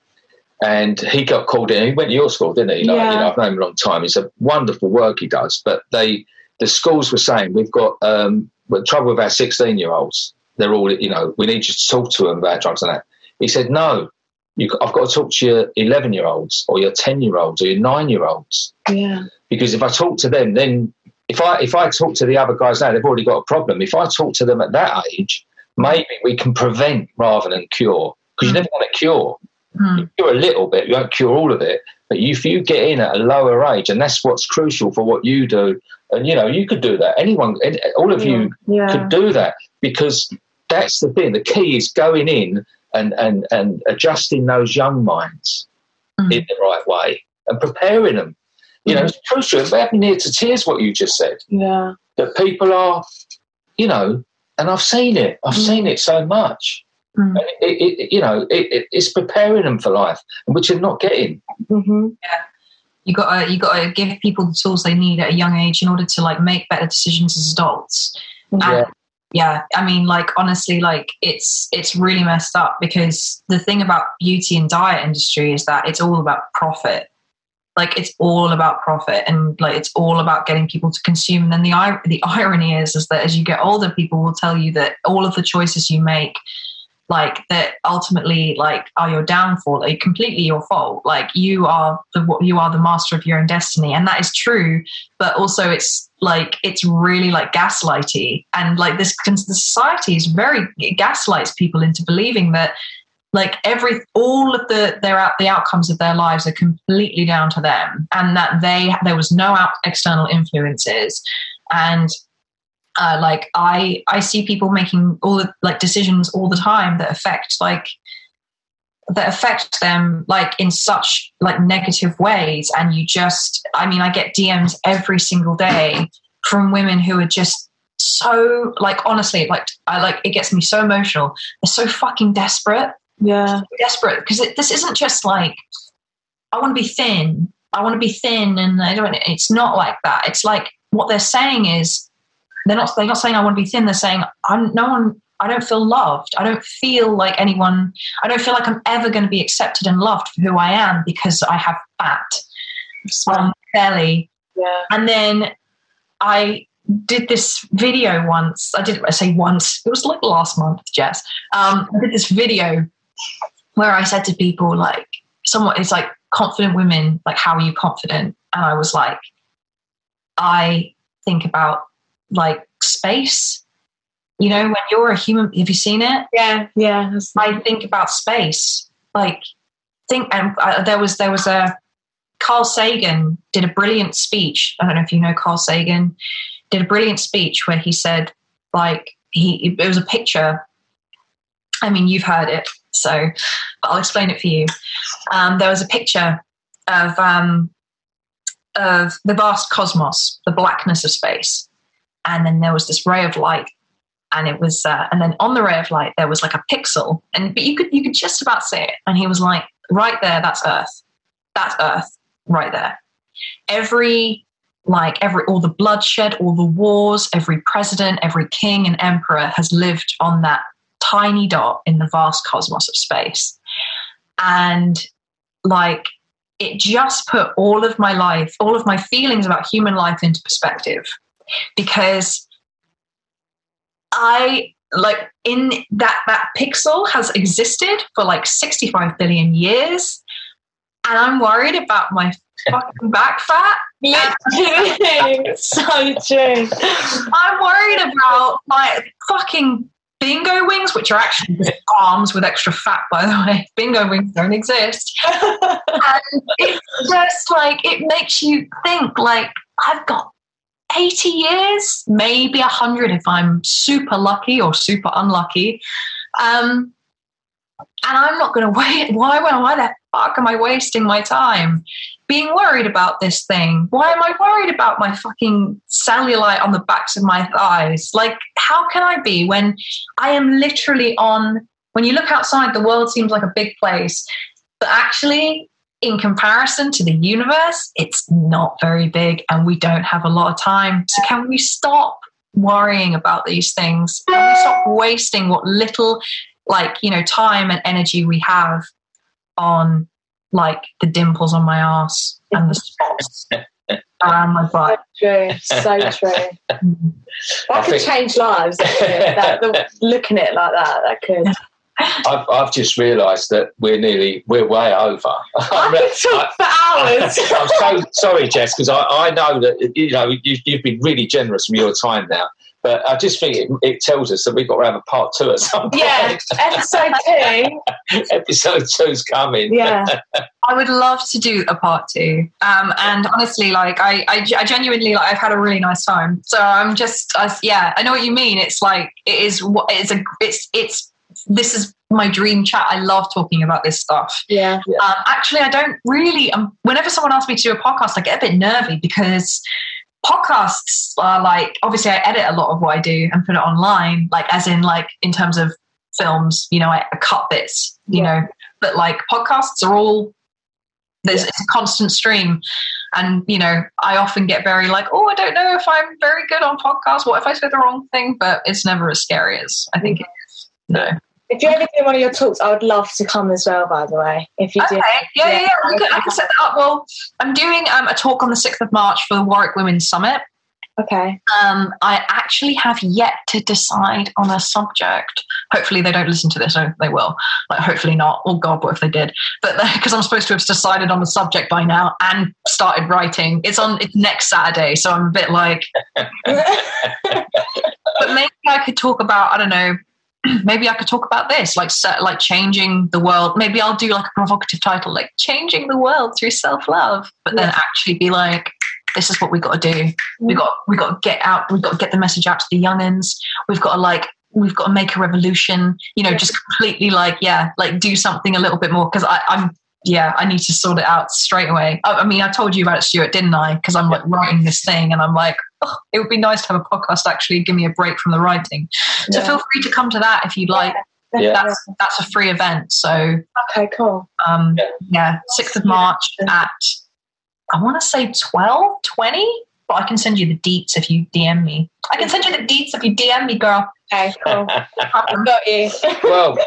and he got called in. He went to your school, didn't he? Like, yeah. You know, I've known him a long time. It's a wonderful work he does. But they, the schools were saying we've got um, trouble with our sixteen-year-olds. They're all, you know, we need you to talk to them about drugs and that. He said, no, you, I've got to talk to your eleven-year-olds or your ten-year-olds or your nine-year-olds. Yeah. Because if I talk to them, then if I if I talk to the other guys now, they've already got a problem. If I talk to them at that age, maybe we can prevent rather than cure. Because you never want to cure Mm. You cure a little bit, you won't cure all of it. But if you get in at a lower age, and that's what's crucial for what you do, and you know, you could do that. Anyone, all of you Yeah. could do that because that's the thing. The key is going in and, and, and adjusting those young minds Mm. in the right way and preparing them. You know, Mm. it's crucial. It made me near to tears what you just said. Yeah. That people are, you know, and I've seen it. I've Mm. seen it so much. Mm. And it, it, it, you know, it, it, it's preparing them for life, which you're not getting. hmm you got to you got to give people the tools they need at a young age in order to like make better decisions as adults. Yeah. And yeah, I mean, like honestly, like it's it's really messed up because the thing about beauty and diet industry is that it's all about profit. Like it's all about profit, and like it's all about getting people to consume. And then the the irony is, is that as you get older, people will tell you that all of the choices you make, like that, ultimately, like are your downfall, like completely your fault. Like you are the what you are the master of your own destiny, and that is true. But also, it's like it's really like gaslighty. And like this the society is very gaslights people into believing that like every all of the their out the outcomes of their lives are completely down to them and that they there was no out external influences. And uh, like i i see people making all the like decisions all the time that affect like that affect them like in such like negative ways. And you just i mean i get dms every single day from women who are just so like honestly like i like it gets me so emotional. They're so fucking desperate. Yeah. desperate because this isn't just like i want to be thin. I want to be thin and i don't it's not like that. It's like what they're saying is they're not they're not saying i want to be thin. They're saying i'm no one i don't feel loved i don't feel like anyone i don't feel like i'm ever going to be accepted and loved for who i am because i have fat on my belly Yeah. and then I did this video once. I did I say once. It was like last month, Jess. Um, I did this video where I said to people like, "Someone it's like confident women. Like, how are you confident?" And I was like, I think about like space. You know, when you're a human, have you seen it? Yeah. Yeah. I think about space. Like, think, and uh, there was there was a Carl Sagan did a brilliant speech. I don't know if you know Carl Sagan. Did a brilliant speech where he said, like, he it was a picture. I mean, you've heard it, so but I'll explain it for you. Um, there was a picture of um, of the vast cosmos, the blackness of space, and then there was this ray of light and it was uh, and then on the ray of light there was like a pixel and but you could you could just about see it. And he was like right there that's earth. That's earth right there. Every like every all the bloodshed all the wars every president every king and emperor has lived on that tiny dot in the vast cosmos of space. And like it just put all of my life all of my feelings about human life into perspective. Because I like in that that pixel has existed for like 65 billion years and I'm worried about my fucking back fat. So true. I'm worried about my fucking bingo wings, which are actually just arms with extra fat, by the way. Bingo wings don't exist. And it's just like, it makes you think, like, I've got 80 years, maybe 100 if I'm super lucky or super unlucky. Um, and I'm not going to wait. Why, why the fuck am I wasting my time being worried about this thing? Why am I worried about my fucking cellulite on the backs of my thighs? Like, how can I be when I am literally on, when you look outside, the world seems like a big place, but actually, in comparison to the universe, it's not very big and we don't have a lot of time. So, can we stop worrying about these things? Can we stop wasting what little, like, you know, time and energy we have on, like, the dimples on my ass and the spots around my butt? True. So true. Mm-hmm. I That could think- change lives. That, that the, looking at it like that, that could. I've, I've just realised that we're nearly we're way over. I could talk for hours. I'm so sorry, Jess, because I, I know that you know you, you've been really generous with your time now. But I just think it, it, tells us that we've got to have a part two at some point. Yeah, episode two. episode two's coming. Yeah. I would love to do a part two. Um, and honestly, like I, I, I, genuinely like I've had a really nice time. So I'm just, I, yeah, I know what you mean. It's like it is. It's a. It's it's. This is my dream chat. I love talking about this stuff. Yeah. Um, actually, I don't really. Um, whenever someone asks me to do a podcast, I get a bit nervy because podcasts are like obviously I edit a lot of what I do and put it online, like as in like in terms of films, you know, I, I cut bits, you yeah. know, but like podcasts are all there's yeah. it's a constant stream. And you know, I often get very like, oh, I don't know if I'm very good on podcasts. What if I say the wrong thing? But it's never as scary as I think it is. No. If you ever do one of your talks, I would love to come as well. By the way, if you okay. do, yeah, yeah, yeah. I, can, I can set that up. Well, I'm doing um, a talk on the sixth of March for the Warwick Women's Summit. Okay. Um, I actually have yet to decide on a subject. Hopefully, they don't listen to this. or they will. Like, hopefully not. Oh God, what if they did? But because I'm supposed to have decided on the subject by now and started writing. It's on. It's next Saturday, so I'm a bit like. but maybe I could talk about. I don't know maybe I could talk about this, like like changing the world. Maybe I'll do like a provocative title, like changing the world through self love, but then actually be like, this is what we got to do. We mm. got we got to get out. We've got to get the message out to the youngins. We've got to like we've got to make a revolution. You know, just completely like yeah, like do something a little bit more because I'm yeah, I need to sort it out straight away. I, I mean, I told you about it, Stuart, didn't I? Because I'm like writing this thing and I'm like, oh, it would be nice to have a podcast actually give me a break from the writing. So yeah. feel free to come to that if you'd like. Yeah. That's that's a free event. So okay, cool. Um, yeah, sixth of March at I want to say 12, 20, but I can send you the deets if you DM me. I can send you the deets if you DM me, girl. Okay, cool. I've got you. well,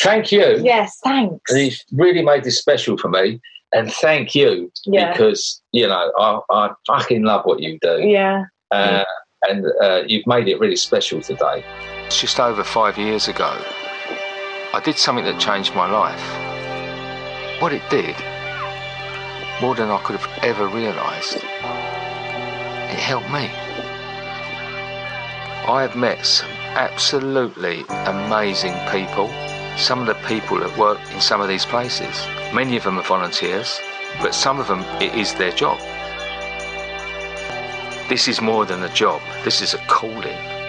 thank you. Yes, thanks. You've really made this special for me. And thank you yeah. because, you know, I, I fucking love what you do. Yeah. Uh, and uh, you've made it really special today. It's just over five years ago. I did something that changed my life. What it did, more than I could have ever realised, it helped me. I have met some absolutely amazing people. Some of the people that work in some of these places, many of them are volunteers, but some of them it is their job. This is more than a job, this is a calling.